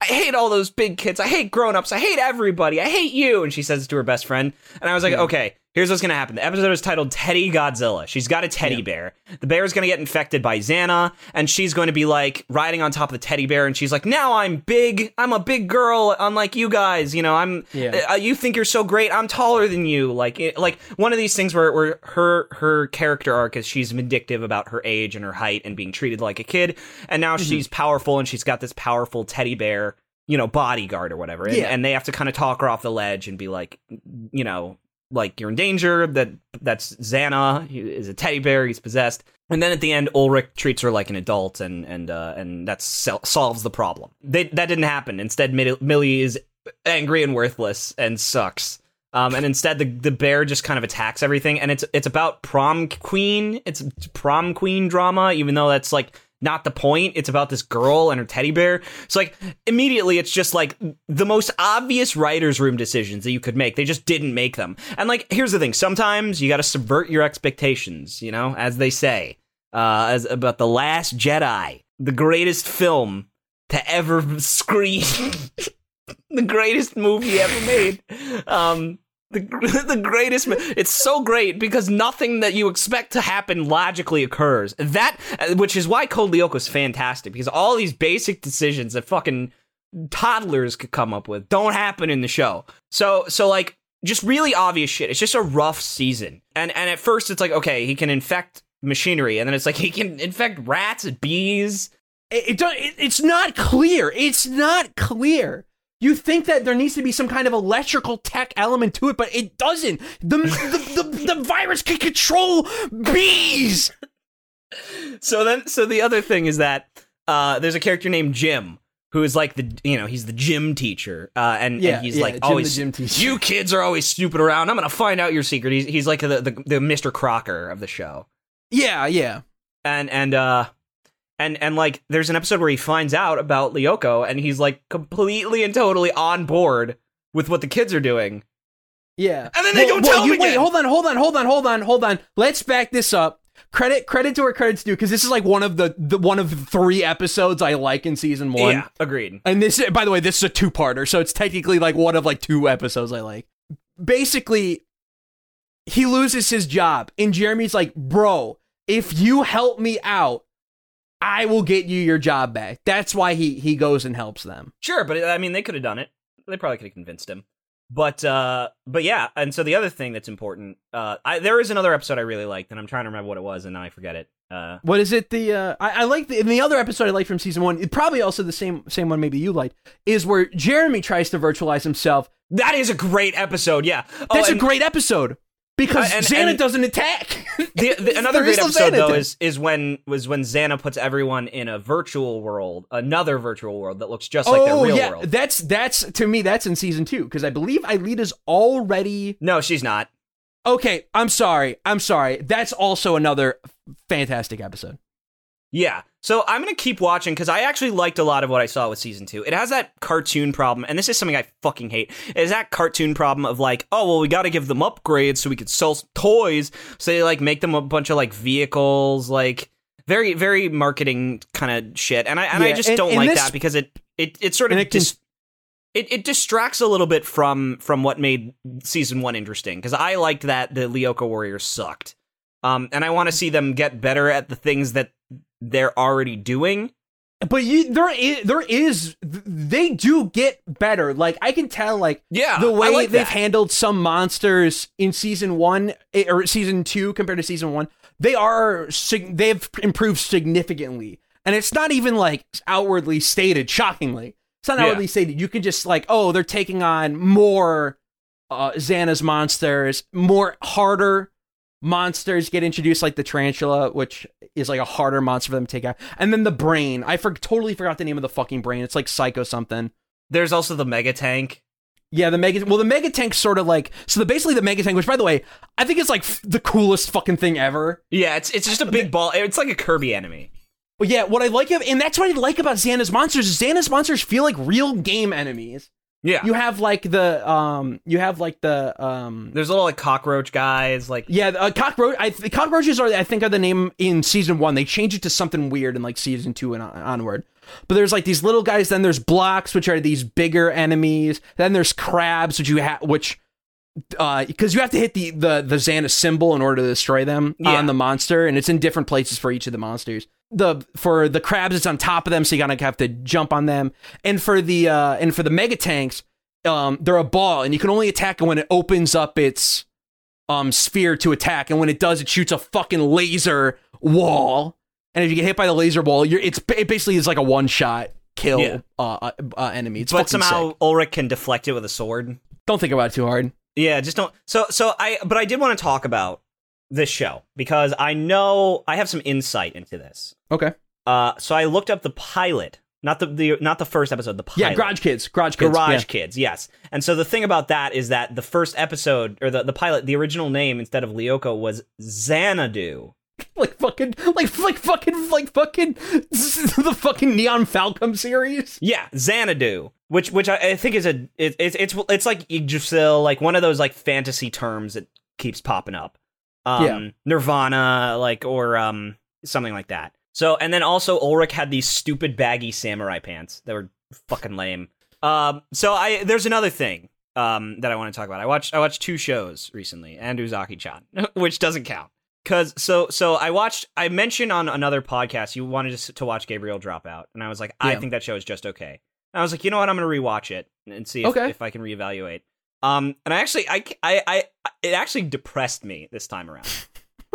I hate all those big kids. I hate grown-ups. I hate everybody. I hate you. And she says it to her best friend. And I was like, Yeah. okay, here's what's gonna happen. The episode is titled Teddy Godzilla. She's got a teddy Yeah. bear. The bear is gonna get infected by Xana, and she's going to be like riding on top of the teddy bear, and she's like, now I'm big. I'm a big girl, unlike you guys. You know, I'm. Yeah. Uh, you think you're so great. I'm taller than you. Like, it, like one of these things where, where her her character arc is she's vindictive about her age and her height and being treated like a kid, and now Mm-hmm. she's powerful and she's got this powerful teddy bear, you know, bodyguard or whatever, and, Yeah. and they have to kind of talk her off the ledge and be like, you know, like you're in danger. That that's Xana is a teddy bear. He's possessed. And then at the end, Ulrich treats her like an adult, and and uh, and that sol- solves the problem. They, that didn't happen. Instead, Mil- Millie is angry and worthless and sucks. Um, and instead, the the bear just kind of attacks everything, and it's it's about prom queen. It's prom queen drama, even though that's like not the point. It's about this girl and her teddy bear. So like immediately, it's just like the most obvious writers' room decisions that you could make. They just didn't make them. And like, here's the thing: sometimes you got to subvert your expectations. You know, as they say, uh, as about the Last Jedi, the greatest film to ever screen. the greatest movie ever made. Um, the the greatest. It's so great because nothing that you expect to happen logically occurs. That, uh, which is why Code Lyoko fantastic because all these basic decisions that fucking toddlers could come up with don't happen in the show. So so like just really obvious shit. It's just a rough season. And and at first it's like okay, he can infect machinery and then it's like he can infect rats and bees It, it, don't- it it's not clear. It's not clear. You think that there needs to be some kind of electrical tech element to it, but it doesn't. The the, the, the virus can control bees. So then, so the other thing is that uh, there's a character named Jim who is like the you know he's the gym teacher, uh, and, Yeah, and he's yeah, like Jim always gym teacher. you kids are always stupid around. I'm gonna find out your secret. He's he's like the the, the Mr. Crocker of the show, Yeah, yeah. and and uh. And and like there's an episode where he finds out about Lyoko and he's like completely and totally on board with what the kids are doing. Yeah. And then they don't tell him you, Wait, hold on, hold on, hold on, hold on, hold on. Let's back this up. Credit credit to where credit's due because this is like one of the, the one of three episodes I like in season one. Yeah, agreed. And this, by the way, this is a two-parter, so it's technically like one of like two episodes I like. Basically, he loses his job, and Jeremy's like, "Bro, if you help me out, I will get you your job back." That's why he he goes and helps them. Sure, but I mean, they could have done it. They probably could have convinced him. But uh, but yeah, and so the other thing that's important, uh, I, there is another episode I really liked, and I'm trying to remember what it was, and now I forget it. Uh, What is it? The uh, I, I like the in the other episode I liked from season one. It probably also the same same one maybe you liked is where Jeremy tries to virtualize himself. that is a great episode. Yeah, Oh, That's a great episode because Uh, and- Xana and- doesn't attack. The, the, another great episode Xana though is is when was when Xana puts everyone in a virtual world, another virtual world that looks just like their oh real yeah, world. that's that's to me that's in season two because I believe Aelita's already No, she's not. okay. I'm sorry, I'm sorry. That's also another fantastic episode. Yeah. So I'm gonna keep watching because I actually liked a lot of what I saw with season two. It has that cartoon problem, and this is something I fucking hate. Is that cartoon problem of like, oh well, we got to give them upgrades so we could sell toys. So they like make them a bunch of like vehicles, like very very marketing kind of shit. And I and I just and- don't and like this- that because it it it sort of it dis- it, it distracts a little bit from from what made season one interesting because I liked that the Lyoko Warriors sucked, um, and I want to see them get better at the things that they're already doing. But you, there is, there is, they do get better. Like I can tell, like Yeah, the way like they've that. handled some monsters in season one eh, or season two compared to season one, they are they've improved significantly, and it's not even like outwardly stated. Shockingly, it's not Yeah. outwardly stated. You can just like, oh, they're taking on more uh, Xana's monsters, more harder monsters get introduced, like the tarantula, which is like a harder monster for them to take out, and then the brain. I for- totally forgot the name of the fucking brain. It's like Psycho something. There's also the Mega Tank. Yeah, the mega. Well, the mega tank's sort of like so. The basically the mega tank, which by the way, I think is like f- the coolest fucking thing ever. Yeah, it's it's just a big ball. It's like a Kirby enemy. But yeah, what I like of, and that's what I like about Xana's monsters. Is Xana's monsters feel like real game enemies. Yeah, You have like the um, you have like the um, there's little like cockroach guys. Like yeah, uh, cockroach. I the cockroaches are I think are the name in season one. They change it to something weird in like season two and on- onward. But there's like these little guys. Then there's blocks, which are these bigger enemies. Then there's crabs, which you have, which uh because you have to hit the the the Xana symbol in order to destroy them Yeah. on the monster, and it's in different places for each of the monsters. The for the crabs, it's on top of them, so you gotta have to jump on them. And for the uh and for the mega tanks, um, they're a ball, and you can only attack it when it opens up its um sphere to attack, and when it does, it shoots a fucking laser wall. And if you get hit by the laser wall, you're it's it basically is like a one shot kill Yeah. uh, uh, uh enemy. It's but somehow sick. Ulrich can deflect it with a sword. don't think about it too hard. Yeah, just don't. So so I but I did want to talk about this show because I know I have some insight into this. Okay. Uh, so I looked up the pilot, not the, the not the first episode, the pilot. Yeah, Garage Kids. Garage Kids. Garage yeah. Kids, yes. And so the thing about that is that the first episode or the, the pilot, the original name instead of Lyoko was Xanadu. like fucking like like fucking like fucking the fucking Nihon Falcom series. Yeah, Xanadu, which which I, I think is a it, it's it's it's like Yggdrasil, like one of those like fantasy terms that keeps popping up. Um, Yeah. Nirvana, like or um something like that. So and then also Ulrich had these stupid baggy samurai pants that were fucking lame. Um, so I there's another thing um that I want to talk about. I watched I watched two shows recently and Uzaki-chan, which doesn't count. Cause so so I watched I mentioned on another podcast you wanted to, to watch Gabriel Dropout and I was like I think that show is just okay. And I was like you know what I'm gonna rewatch it and see if, Okay. if I can reevaluate. Um and I actually I, I I it actually depressed me this time around.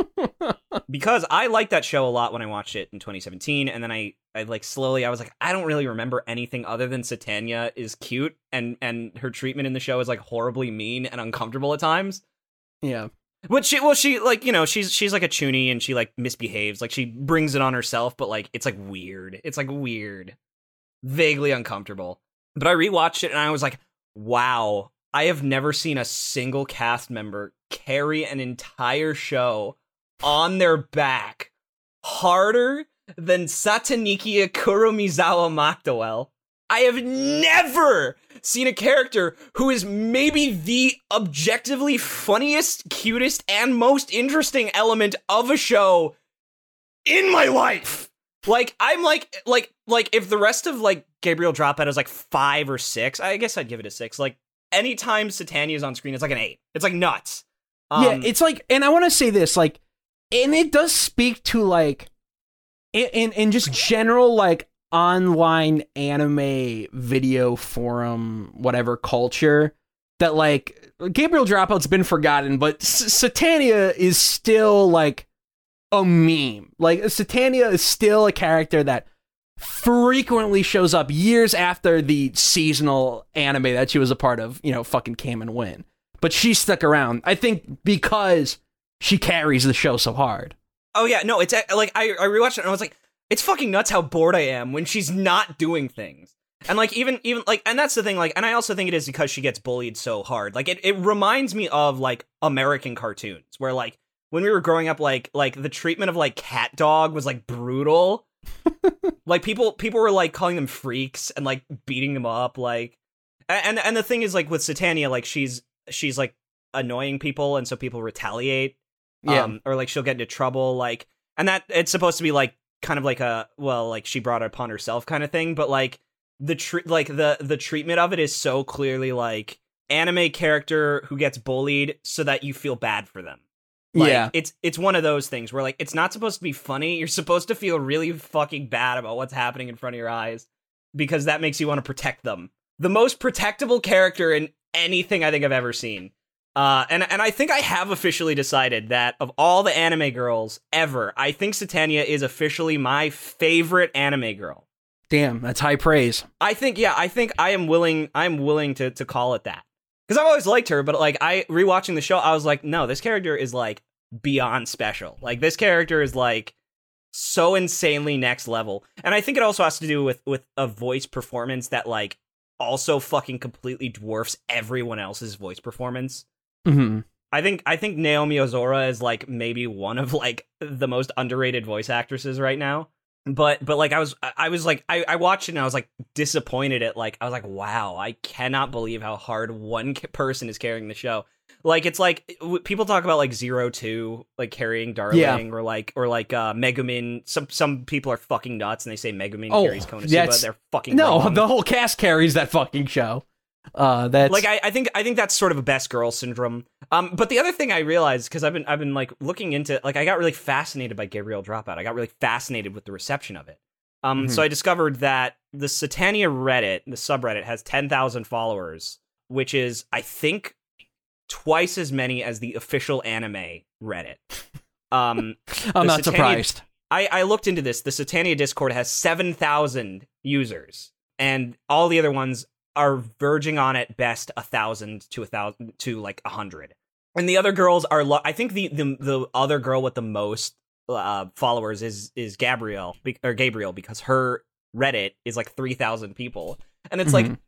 because I liked that show a lot when I watched it in 2017, and then I, I like slowly I was like, I don't really remember anything other than Satania is cute, and and her treatment in the show is like horribly mean and uncomfortable at times. Yeah. But she, well, she like you know she's she's like a chuuni and she like misbehaves, like she brings it on herself, but like it's like weird. It's like weird, vaguely uncomfortable. But I rewatched it and I was like, wow, I have never seen a single cast member carry an entire show on their back harder than Satanichia Kurumizawa McDowell. I have never seen a character who is maybe the objectively funniest, cutest, and most interesting element of a show in my life. Like I'm like like like if the rest of like Gabriel Dropout is like five or six, I guess I'd give it a six. Like anytime Satania is on screen, it's like an eight. It's like nuts. Um, yeah, it's like, and I want to say this, like, and it does speak to like, in in, in just general like online anime video forum whatever culture that like Gabriel Dropout's been forgotten, but S- Satania is still like a meme. Like Satania is still a character that frequently shows up years after the seasonal anime that she was a part of, you know, fucking came and went. But she stuck around. I think because she carries the show so hard. Oh yeah, no, it's uh, like I I rewatched it and I was like, it's fucking nuts how bored I am when she's not doing things. And like even even like and that's the thing like and I also think it is because she gets bullied so hard. Like it, it reminds me of like American cartoons where like when we were growing up like like the treatment of like CatDog was like brutal. Like people people were like calling them freaks and like beating them up like and and the thing is like with Satania like she's she's like annoying people and so people retaliate Yeah. um, or like she'll get into trouble like and that it's supposed to be like kind of like a well like she brought it upon herself kind of thing but like the tr- like the the treatment of it is so clearly like anime character who gets bullied so that you feel bad for them like, yeah. it's it's one of those things where like it's not supposed to be funny you're supposed to feel really fucking bad about what's happening in front of your eyes because that makes you want to protect them the most protectable character in anything i think i've ever seen uh, and and I think I have officially decided that of all the anime girls ever, I think Satania is officially my favorite anime girl. Damn, that's high praise. I think yeah, I think I am willing I'm willing to to call it that. Cuz I've always liked her, but like I rewatching the show, I was like, no, this character is like beyond special. Like this character is like so insanely next level. And I think it also has to do with with a voice performance that like also fucking completely dwarfs everyone else's voice performance. hmm I think I think Naomi Ozora is like maybe one of like the most underrated voice actresses right now. But but like I was I was like I, I watched it and I was like disappointed at like I was like wow I cannot believe how hard one person is carrying the show. Like it's like w- people talk about like Zero Two like carrying Darling Yeah. or like or like uh Megumin. Some some people are fucking nuts and they say Megumin Oh, carries Konosuba. They're fucking No, wrong. the whole cast carries that fucking show. Uh, that's like I, I think I think that's sort of a best girl syndrome. Um, but the other thing I realized because I've been I've been like looking into like I got really fascinated by Gabriel Dropout. I got really fascinated with the reception of it. Um, Mhm. so I discovered that the Satania Reddit, the subreddit, has ten thousand followers, which is I think twice as many as the official anime Reddit. Um, I'm not Satania- surprised. I, I looked into this. The Satania Discord has 7,000 users, and all the other ones are verging on at best a thousand to a thousand to like a hundred. And the other girls are, lo- I think the, the the other girl with the most uh, followers is is Gabrielle or Gabriel because her Reddit is like three thousand people, and it's like Mhm.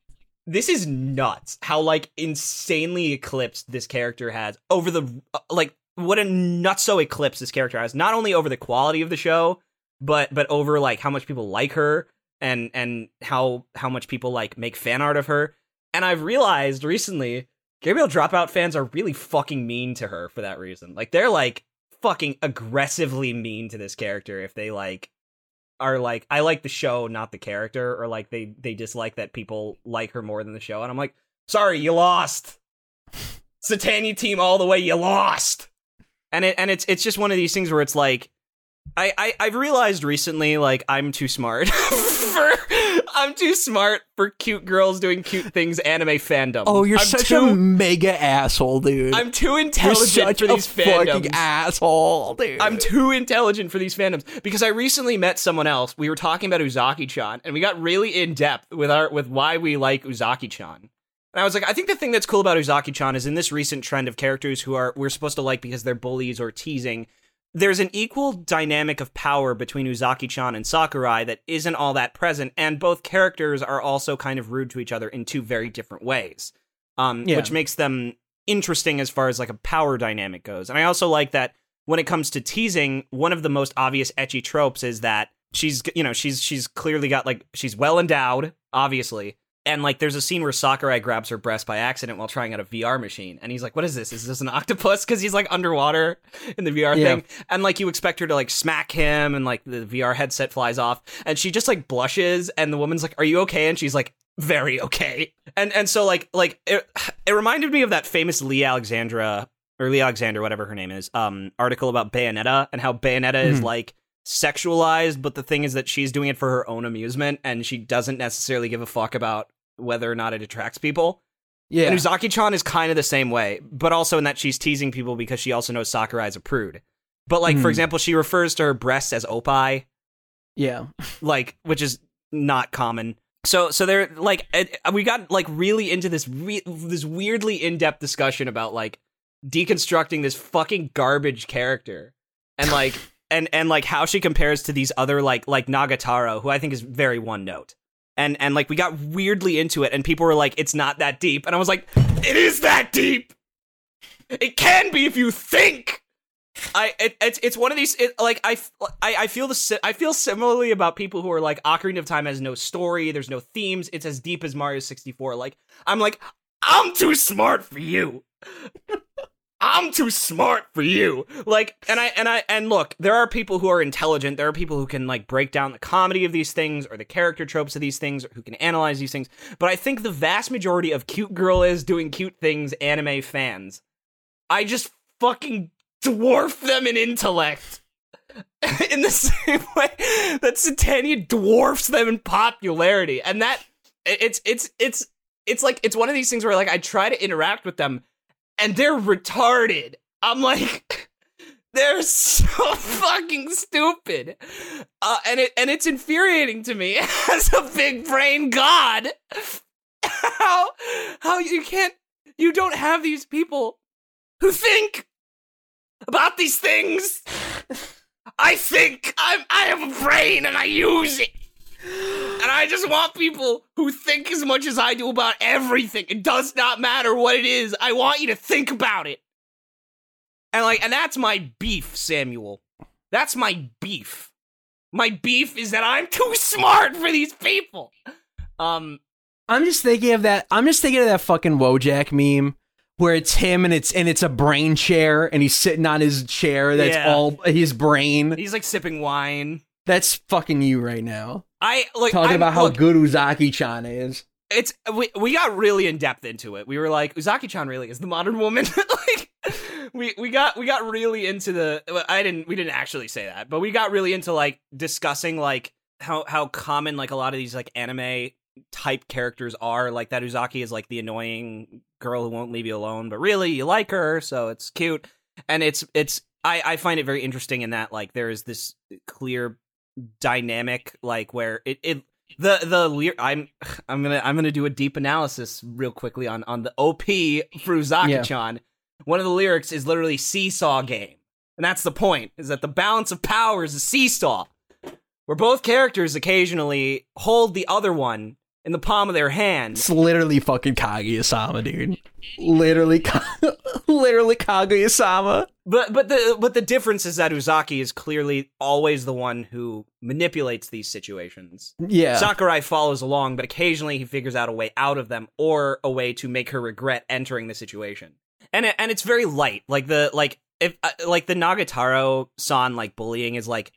this is nuts how like insanely eclipsed this character has over the uh, like what a nutso eclipse this character has not only over the quality of the show but but over like how much people like her and and how how much people like make fan art of her and i've realized recently gabriel dropout fans are really fucking mean to her for that reason like they're like fucking aggressively mean to this character if they like are like I like the show, not the character, or like they they dislike that people like her more than the show, and I'm like, sorry, you lost. Satani team all the way, you lost. And it and it's it's just one of these things where it's like I, I I've realized recently like I'm too smart for I'm too smart for cute girls doing cute things anime fandom. Oh, you're I'm such too, a mega asshole, dude. I'm too you're intelligent such for a these fucking fandoms. asshole, dude. I'm too intelligent for these fandoms because I recently met someone else. We were talking about Uzaki-chan, and we got really in depth with our with why we like Uzaki-chan. And I was like, I think the thing that's cool about Uzaki-chan is in this recent trend of characters who are we're supposed to like because they're bullies or teasing. There's an equal dynamic of power between Uzaki-chan and Sakurai that isn't all that present, and both characters are also kind of rude to each other in two very different ways, um, Yeah. which makes them interesting as far as like a power dynamic goes. And I also like that when it comes to teasing, one of the most obvious ecchi tropes is that she's you know she's she's clearly got like she's well endowed, obviously. And like there's a scene where Sakurai grabs her breast by accident while trying out a VR machine, and he's like, "What is this? Is this an octopus?" Because he's like underwater in the VR Yeah. thing, and like you expect her to like smack him, and like the VR headset flies off, and she just like blushes, and the woman's like, "Are you okay?" And she's like, "Very okay." And and so like like it, it reminded me of that famous Leigh Alexandra or Leigh Alexander, whatever her name is, um, article about Bayonetta and how Bayonetta is Mhm. like sexualized, but the thing is that she's doing it for her own amusement and she doesn't necessarily give a fuck about whether or not it attracts people. yeah. And Uzaki-chan is kind of the same way, but also in that she's teasing people because she also knows Sakurai is a prude. But like, for Mhm. example, she refers to her breasts as oppai, yeah. like, which is not common. So, so they're like, it, we got like really into this re- this weirdly in depth discussion about like deconstructing this fucking garbage character, and like, and and like how she compares to these other like like Nagatoro, who I think is very one note. And and like we got weirdly into it, and people were like, "It's not that deep," and I was like, "It is that deep. It can be if you think." I it, it's it's one of these it, like I, I I feel the I feel similarly about people who are like Ocarina of Time has no story, there's no themes, it's as deep as Mario 64. Like I'm like I'm too smart for you. I'm too smart for you. Like and I and I and look, there are people who are intelligent, there are people who can like break down the comedy of these things or the character tropes of these things or who can analyze these things. But I think the vast majority of cute girl is doing cute things anime fans I just fucking dwarf them in intellect. in the same way that Satania dwarfs them in popularity. And that it's it's it's it's like it's one of these things where like I try to interact with them and they're retarded. I'm like they're so fucking stupid. Uh, and it and it's infuriating to me as a big brain god. how how you can't you don't have these people who think about these things. I think I'm I have a brain and I use it. And I just want people who think as much as I do about everything. It does not matter what it is. I want you to think about it. And like and that's my beef, Samuel. That's my beef. My beef is that I'm too smart for these people. Um I'm just thinking of that. I'm just thinking of that fucking Wojak meme where it's him and it's and it's a brain chair and he's sitting on his chair that's Yeah. all his brain. he's like sipping wine. That's fucking you right now. I like Talking I'm- about how look, good Uzaki-chan is. it's we we got really in depth into it. We were like, Uzaki-chan really is the modern woman. like we we got we got really into the I didn't we didn't actually say that, but we got really into like discussing like how how common like a lot of these like anime type characters are. Like that Uzaki is like the annoying girl who won't leave you alone, but really you like her, so it's cute. And it's it's I I find it very interesting in that like there is this clear dynamic like where it it the the I'm I'm gonna I'm gonna do a deep analysis real quickly on on the OP for Uzaki-chan. One of the lyrics is literally seesaw game, and that's the point. Is that the balance of power is a seesaw, where both characters occasionally hold the other one in the palm of their hand. It's literally fucking Kaguya-sama, dude. Literally, literally Kaguya-sama. But but the but the difference is that Uzaki is clearly always the one who manipulates these situations. Yeah. Sakurai follows along, but occasionally he figures out a way out of them or a way to make her regret entering the situation. And it, and it's very light. Like the like if uh, like the Nagatoro san like bullying is like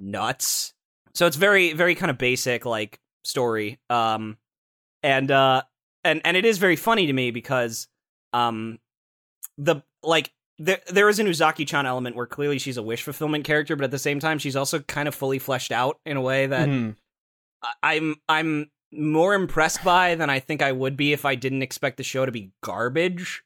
nuts. So it's very very kind of basic like story. Um and uh and and it is very funny to me because um the like there there is an Uzaki-chan element where clearly she's a wish fulfillment character, but at the same time she's also kind of fully fleshed out in a way that Mhm. I- I'm I'm more impressed by than I think I would be if I didn't expect the show to be garbage.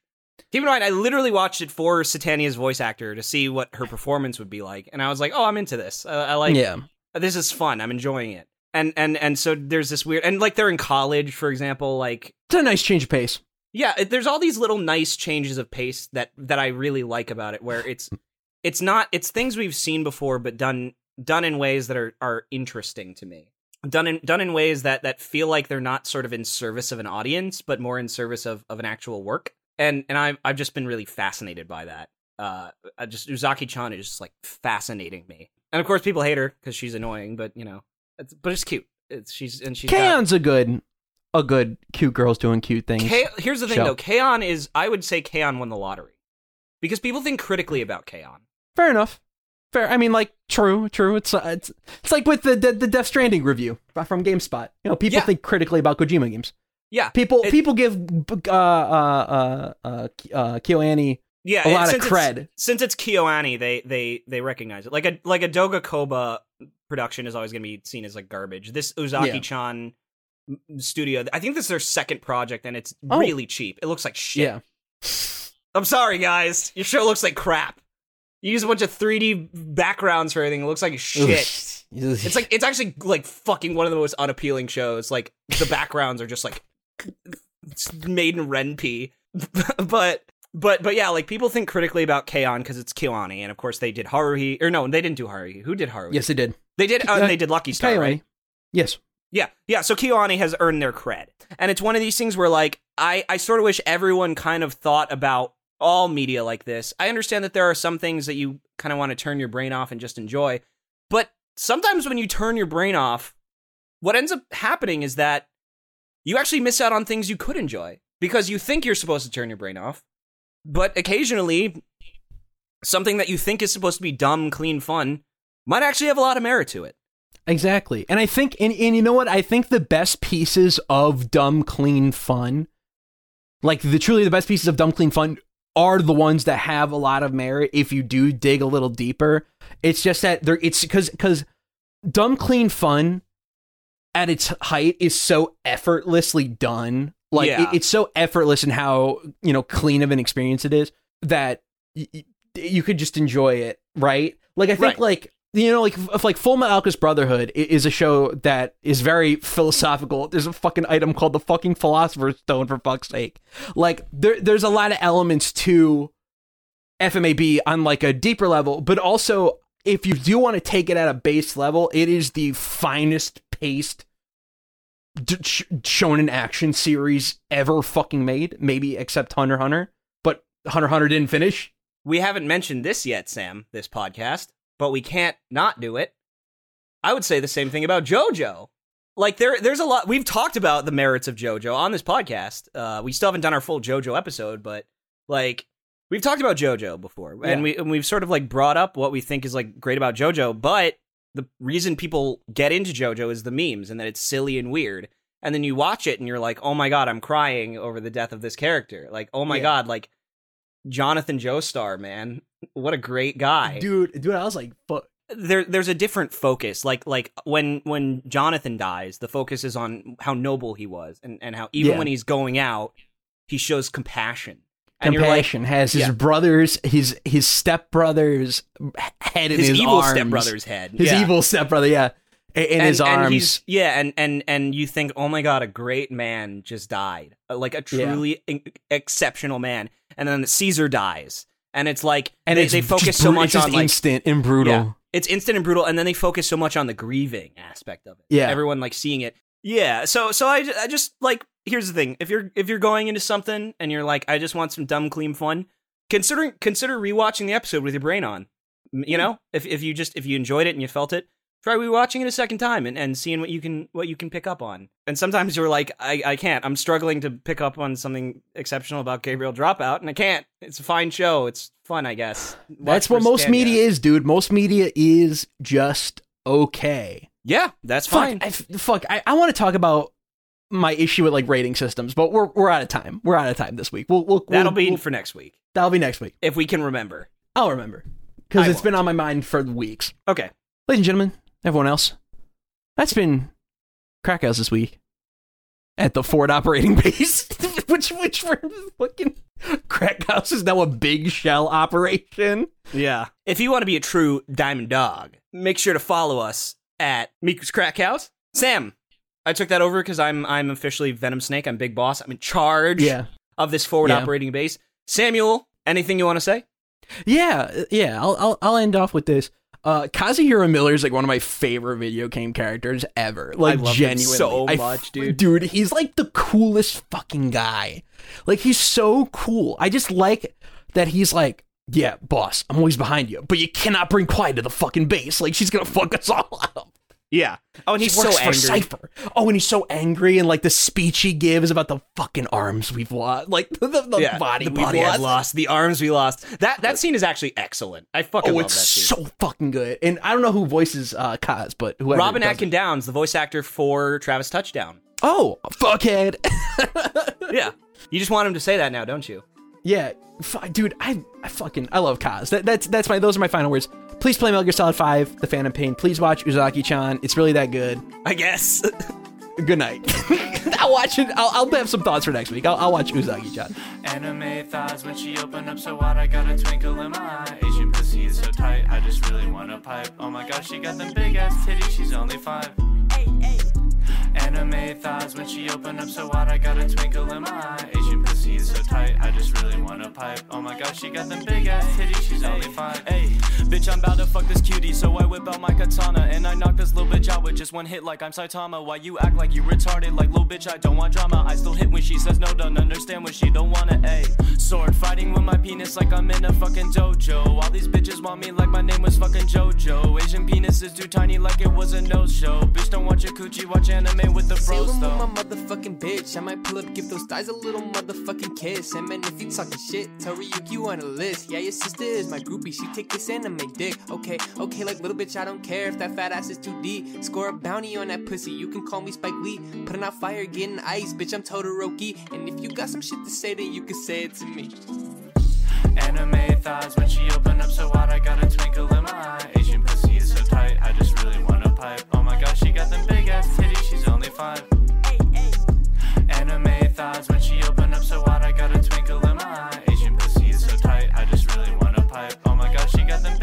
Keep in mind, I literally watched it for Satania's voice actor to see what her performance would be like, and I was like, "Oh, I'm into this. Uh, I like. yeah. This is fun. I'm enjoying it." And and and so there's this weird, and like they're in college, for example. Like, It's a nice change of pace. Yeah, there's all these little nice changes of pace that that I really like about it, where it's it's not it's things we've seen before, but done done in ways that are are interesting to me done in done in ways that that feel like they're not sort of in service of an audience, but more in service of of an actual work. And and I've I've just been really fascinated by that. Uh, I just Uzaki Chan is just like fascinating me. And of course, people hate her because she's annoying, but you know, it's, but it's cute. It's she's and she's got- a good, a good cute girls doing cute things. K- here's the thing show. though, K-On is I would say K-On won the lottery because people think critically about K-On. Fair enough. Fair. I mean, like, true, true. It's uh, it's it's like with the the, the Death Stranding review from GameSpot. You know, people Yeah. think critically about Kojima games. Yeah, People It- people give uh uh uh uh, uh KyoAni yeah, a it- lot of since it's- cred. since it's KyoAni, they they they recognize it. Like a like a Doga Kobo production is always going to be seen as like garbage. This Uzaki-chan studio, I think this is their second project, and it's Oh. really cheap. It looks like shit. Yeah. I'm sorry, guys. Your show looks like crap. You use a bunch of 3D backgrounds for everything. It looks like shit. It's like it's actually like fucking one of the most unappealing shows. Like the backgrounds are just like made in Ren'Py. but but but yeah, like people think critically about K-On because it's KyoAni, and of course they did Haruhi. Or no, they didn't do Haruhi. Who did Haruhi? yes, they did. they did. Uh, uh, they did Lucky Star, right? Yes. Yeah, yeah. So KyoAni has earned their cred, and it's one of these things where like I I sort of wish everyone kind of thought about all media like this. I understand that there are some things that you kind of want to turn your brain off and just enjoy, but sometimes when you turn your brain off, what ends up happening is that you actually miss out on things you could enjoy because you think you're supposed to turn your brain off, but occasionally something that you think is supposed to be dumb, clean fun might actually have a lot of merit to it. Exactly. And I think, and, and you know what? I think the best pieces of dumb, clean fun, like the truly the best pieces of dumb, clean fun, are the ones that have a lot of merit if you do dig a little deeper. It's just that there, it's because, because dumb, clean fun at its height is so effortlessly done. Like Yeah. it, it's so effortless in how, you know, clean of an experience it is that y- y- you could just enjoy it, right? Like I think Right. like you know like if like Full Metal Alchemist Brotherhood is a show that is very philosophical. There's a fucking item called the fucking Philosopher's Stone for fuck's sake. Like there there's a lot of elements to FMAB on like a deeper level, but also if you do want to take it at a base level, it is the finest paced d- sh- shonen action series ever fucking made. Maybe except Hunter Hunter, but Hunter Hunter didn't finish. We haven't mentioned this yet, Sam, this podcast, but we can't not do it. I would say the same thing about JoJo. Like there there's a lot we've talked about the merits of JoJo on this podcast. Uh we still haven't done our full JoJo episode, but like we've talked about JoJo before. Yeah. And we and we've sort of like brought up what we think is like great about JoJo, but the reason people get into JoJo is the memes and that it's silly and weird. And then you watch it and you're like, "Oh my god, I'm crying over the death of this character." Like, "Oh my Yeah. god, like Jonathan Joestar, man. What a great guy. dude. Dude, I was like, fuck. There there's a different focus. Like like when when Jonathan dies, the focus is on how noble he was and, and how even Yeah. when he's going out, he shows compassion. And you're like Compassion has his Yeah. brothers, his his stepbrother's head in his, his, evil arms. stepbrother's head. His yeah. evil stepbrother, yeah, in, in and, his and arms. yeah, and and and you think, oh my god, a great man just died, like a Yeah. truly in- exceptional man. And then Caesar dies, and it's like and they, it's they focus so much on like instant and brutal. Yeah. it's instant and brutal, and then they focus so much on the grieving aspect of it. Yeah. everyone like seeing it. Yeah, so so I, I just like here's the thing: if you're if you're going into something and you're like, I just want some dumb, clean fun, consider consider rewatching the episode with your brain on. You hmm. know, if if you just if you enjoyed it and you felt it, try rewatching it a second time and, and seeing what you can what you can pick up on. And sometimes you're like, I, I can't. I'm struggling to pick up on something exceptional about Gabriel Dropout, and I can't. It's a fine show. It's fun, I guess. Watch That's what most media is, dude. Most media is just okay. Yeah, that's Fuck, fine. I, f- fuck. I, I want to talk about my issue with like rating systems, but we're we're out of time. We're out of time this week. We'll, we'll That'll we'll- be we'll- for next week that'll be next week. if we can remember. I'll remember because it's been on my mind for weeks. Okay. Ladies and gentlemen, everyone else, that's been Crack House this week at the Ford operating base, which which for fucking Crack House is now a big shell operation. Yeah. If you want to be a true diamond dog, make sure to follow us at Miku's Crack House. Sam, I took that over because I'm I'm officially Venom Snake. I'm Big Boss. I'm in charge Yeah, of this forward Yeah. operating base. Samuel, anything you want to say? yeah, yeah. I'll I'll, I'll end off with this. Uh, Kazuhiro Miller is like one of my favorite video game characters ever. Like I love him genuinely, so I much, dude. Dude, he's like the coolest fucking guy. Like he's so cool. I just like that he's like, yeah, boss, I'm always behind you, but you cannot bring quiet to the fucking base. Like she's gonna fuck us all up. Yeah. Oh, and He he's so angry. Cipher. Oh, and he's so angry, and like the speech he gives about the fucking arms we've lost, like the, the Yeah, body, the we've body lost. Lost, the arms we lost. That that scene is actually excellent. I fucking Oh, love it's that scene. so fucking good. And I don't know who voices uh Kaz, but whoever Robin Atkin it. Downes, the voice actor for Travis Touchdown. Oh, fuckhead. Yeah. You just want him to say that now, don't you? yeah, fu- dude, I, I fucking I love Kaz. That, that's that's my those are my final words. Please play Metal Gear Solid Five: The Phantom Pain. Please watch Uzaki-chan. It's really that good. I guess. Good night. I'll watch it. I'll, I'll have some thoughts for next week. I'll, I'll watch Uzaki-chan. Anime thighs when she open up so wide, I got a twinkle in my eye. Asian pussy is so tight, I just really wanna pipe. Oh my gosh, she got them big ass titties, she's only five. Anime thighs when she open up so wide, I got a twinkle in my eye. Asian pussy is so tight, I just really wanna pipe. Oh my gosh, she got them big ass titties, she's only five. Hey, bitch, I'm about to fuck this cutie, so I whip out my katana and I knock this little bitch out with just one hit, like I'm Saitama. Why you act like you retarded? Like little bitch, I don't want drama. I still hit when she says no, don't understand when she don't wanna. A sword fighting with my penis like I'm in a fucking dojo. All these bitches want me like my name was fucking JoJo. Asian penis is too tiny like it was a no show. Bitch, don't watch your coochie, watch anime with the bros with my motherfucking bitch. I might pull up, give those thighs a little motherfucking kiss. And man, if you talking shit, tell Ryuki you on a list. Yeah, your sister is my groupie. She take this anime dick. Okay, okay, like little bitch, I don't care if that fat ass is too deep. Score a bounty on that pussy. You can call me Spike Lee. Putting out fire, getting ice, bitch. I'm Todoroki. And if you got some shit to say, then you can say it to me. Anime thighs when she open up so wide, I got a twinkle in my eye. Asian pussy is so tight, I just really wanna pipe. Oh my gosh, she got them big Anime thighs when she open up so wide, I got a twinkle in my eye. Asian pussy is so tight, I just really wanna pipe. Oh my gosh, she got them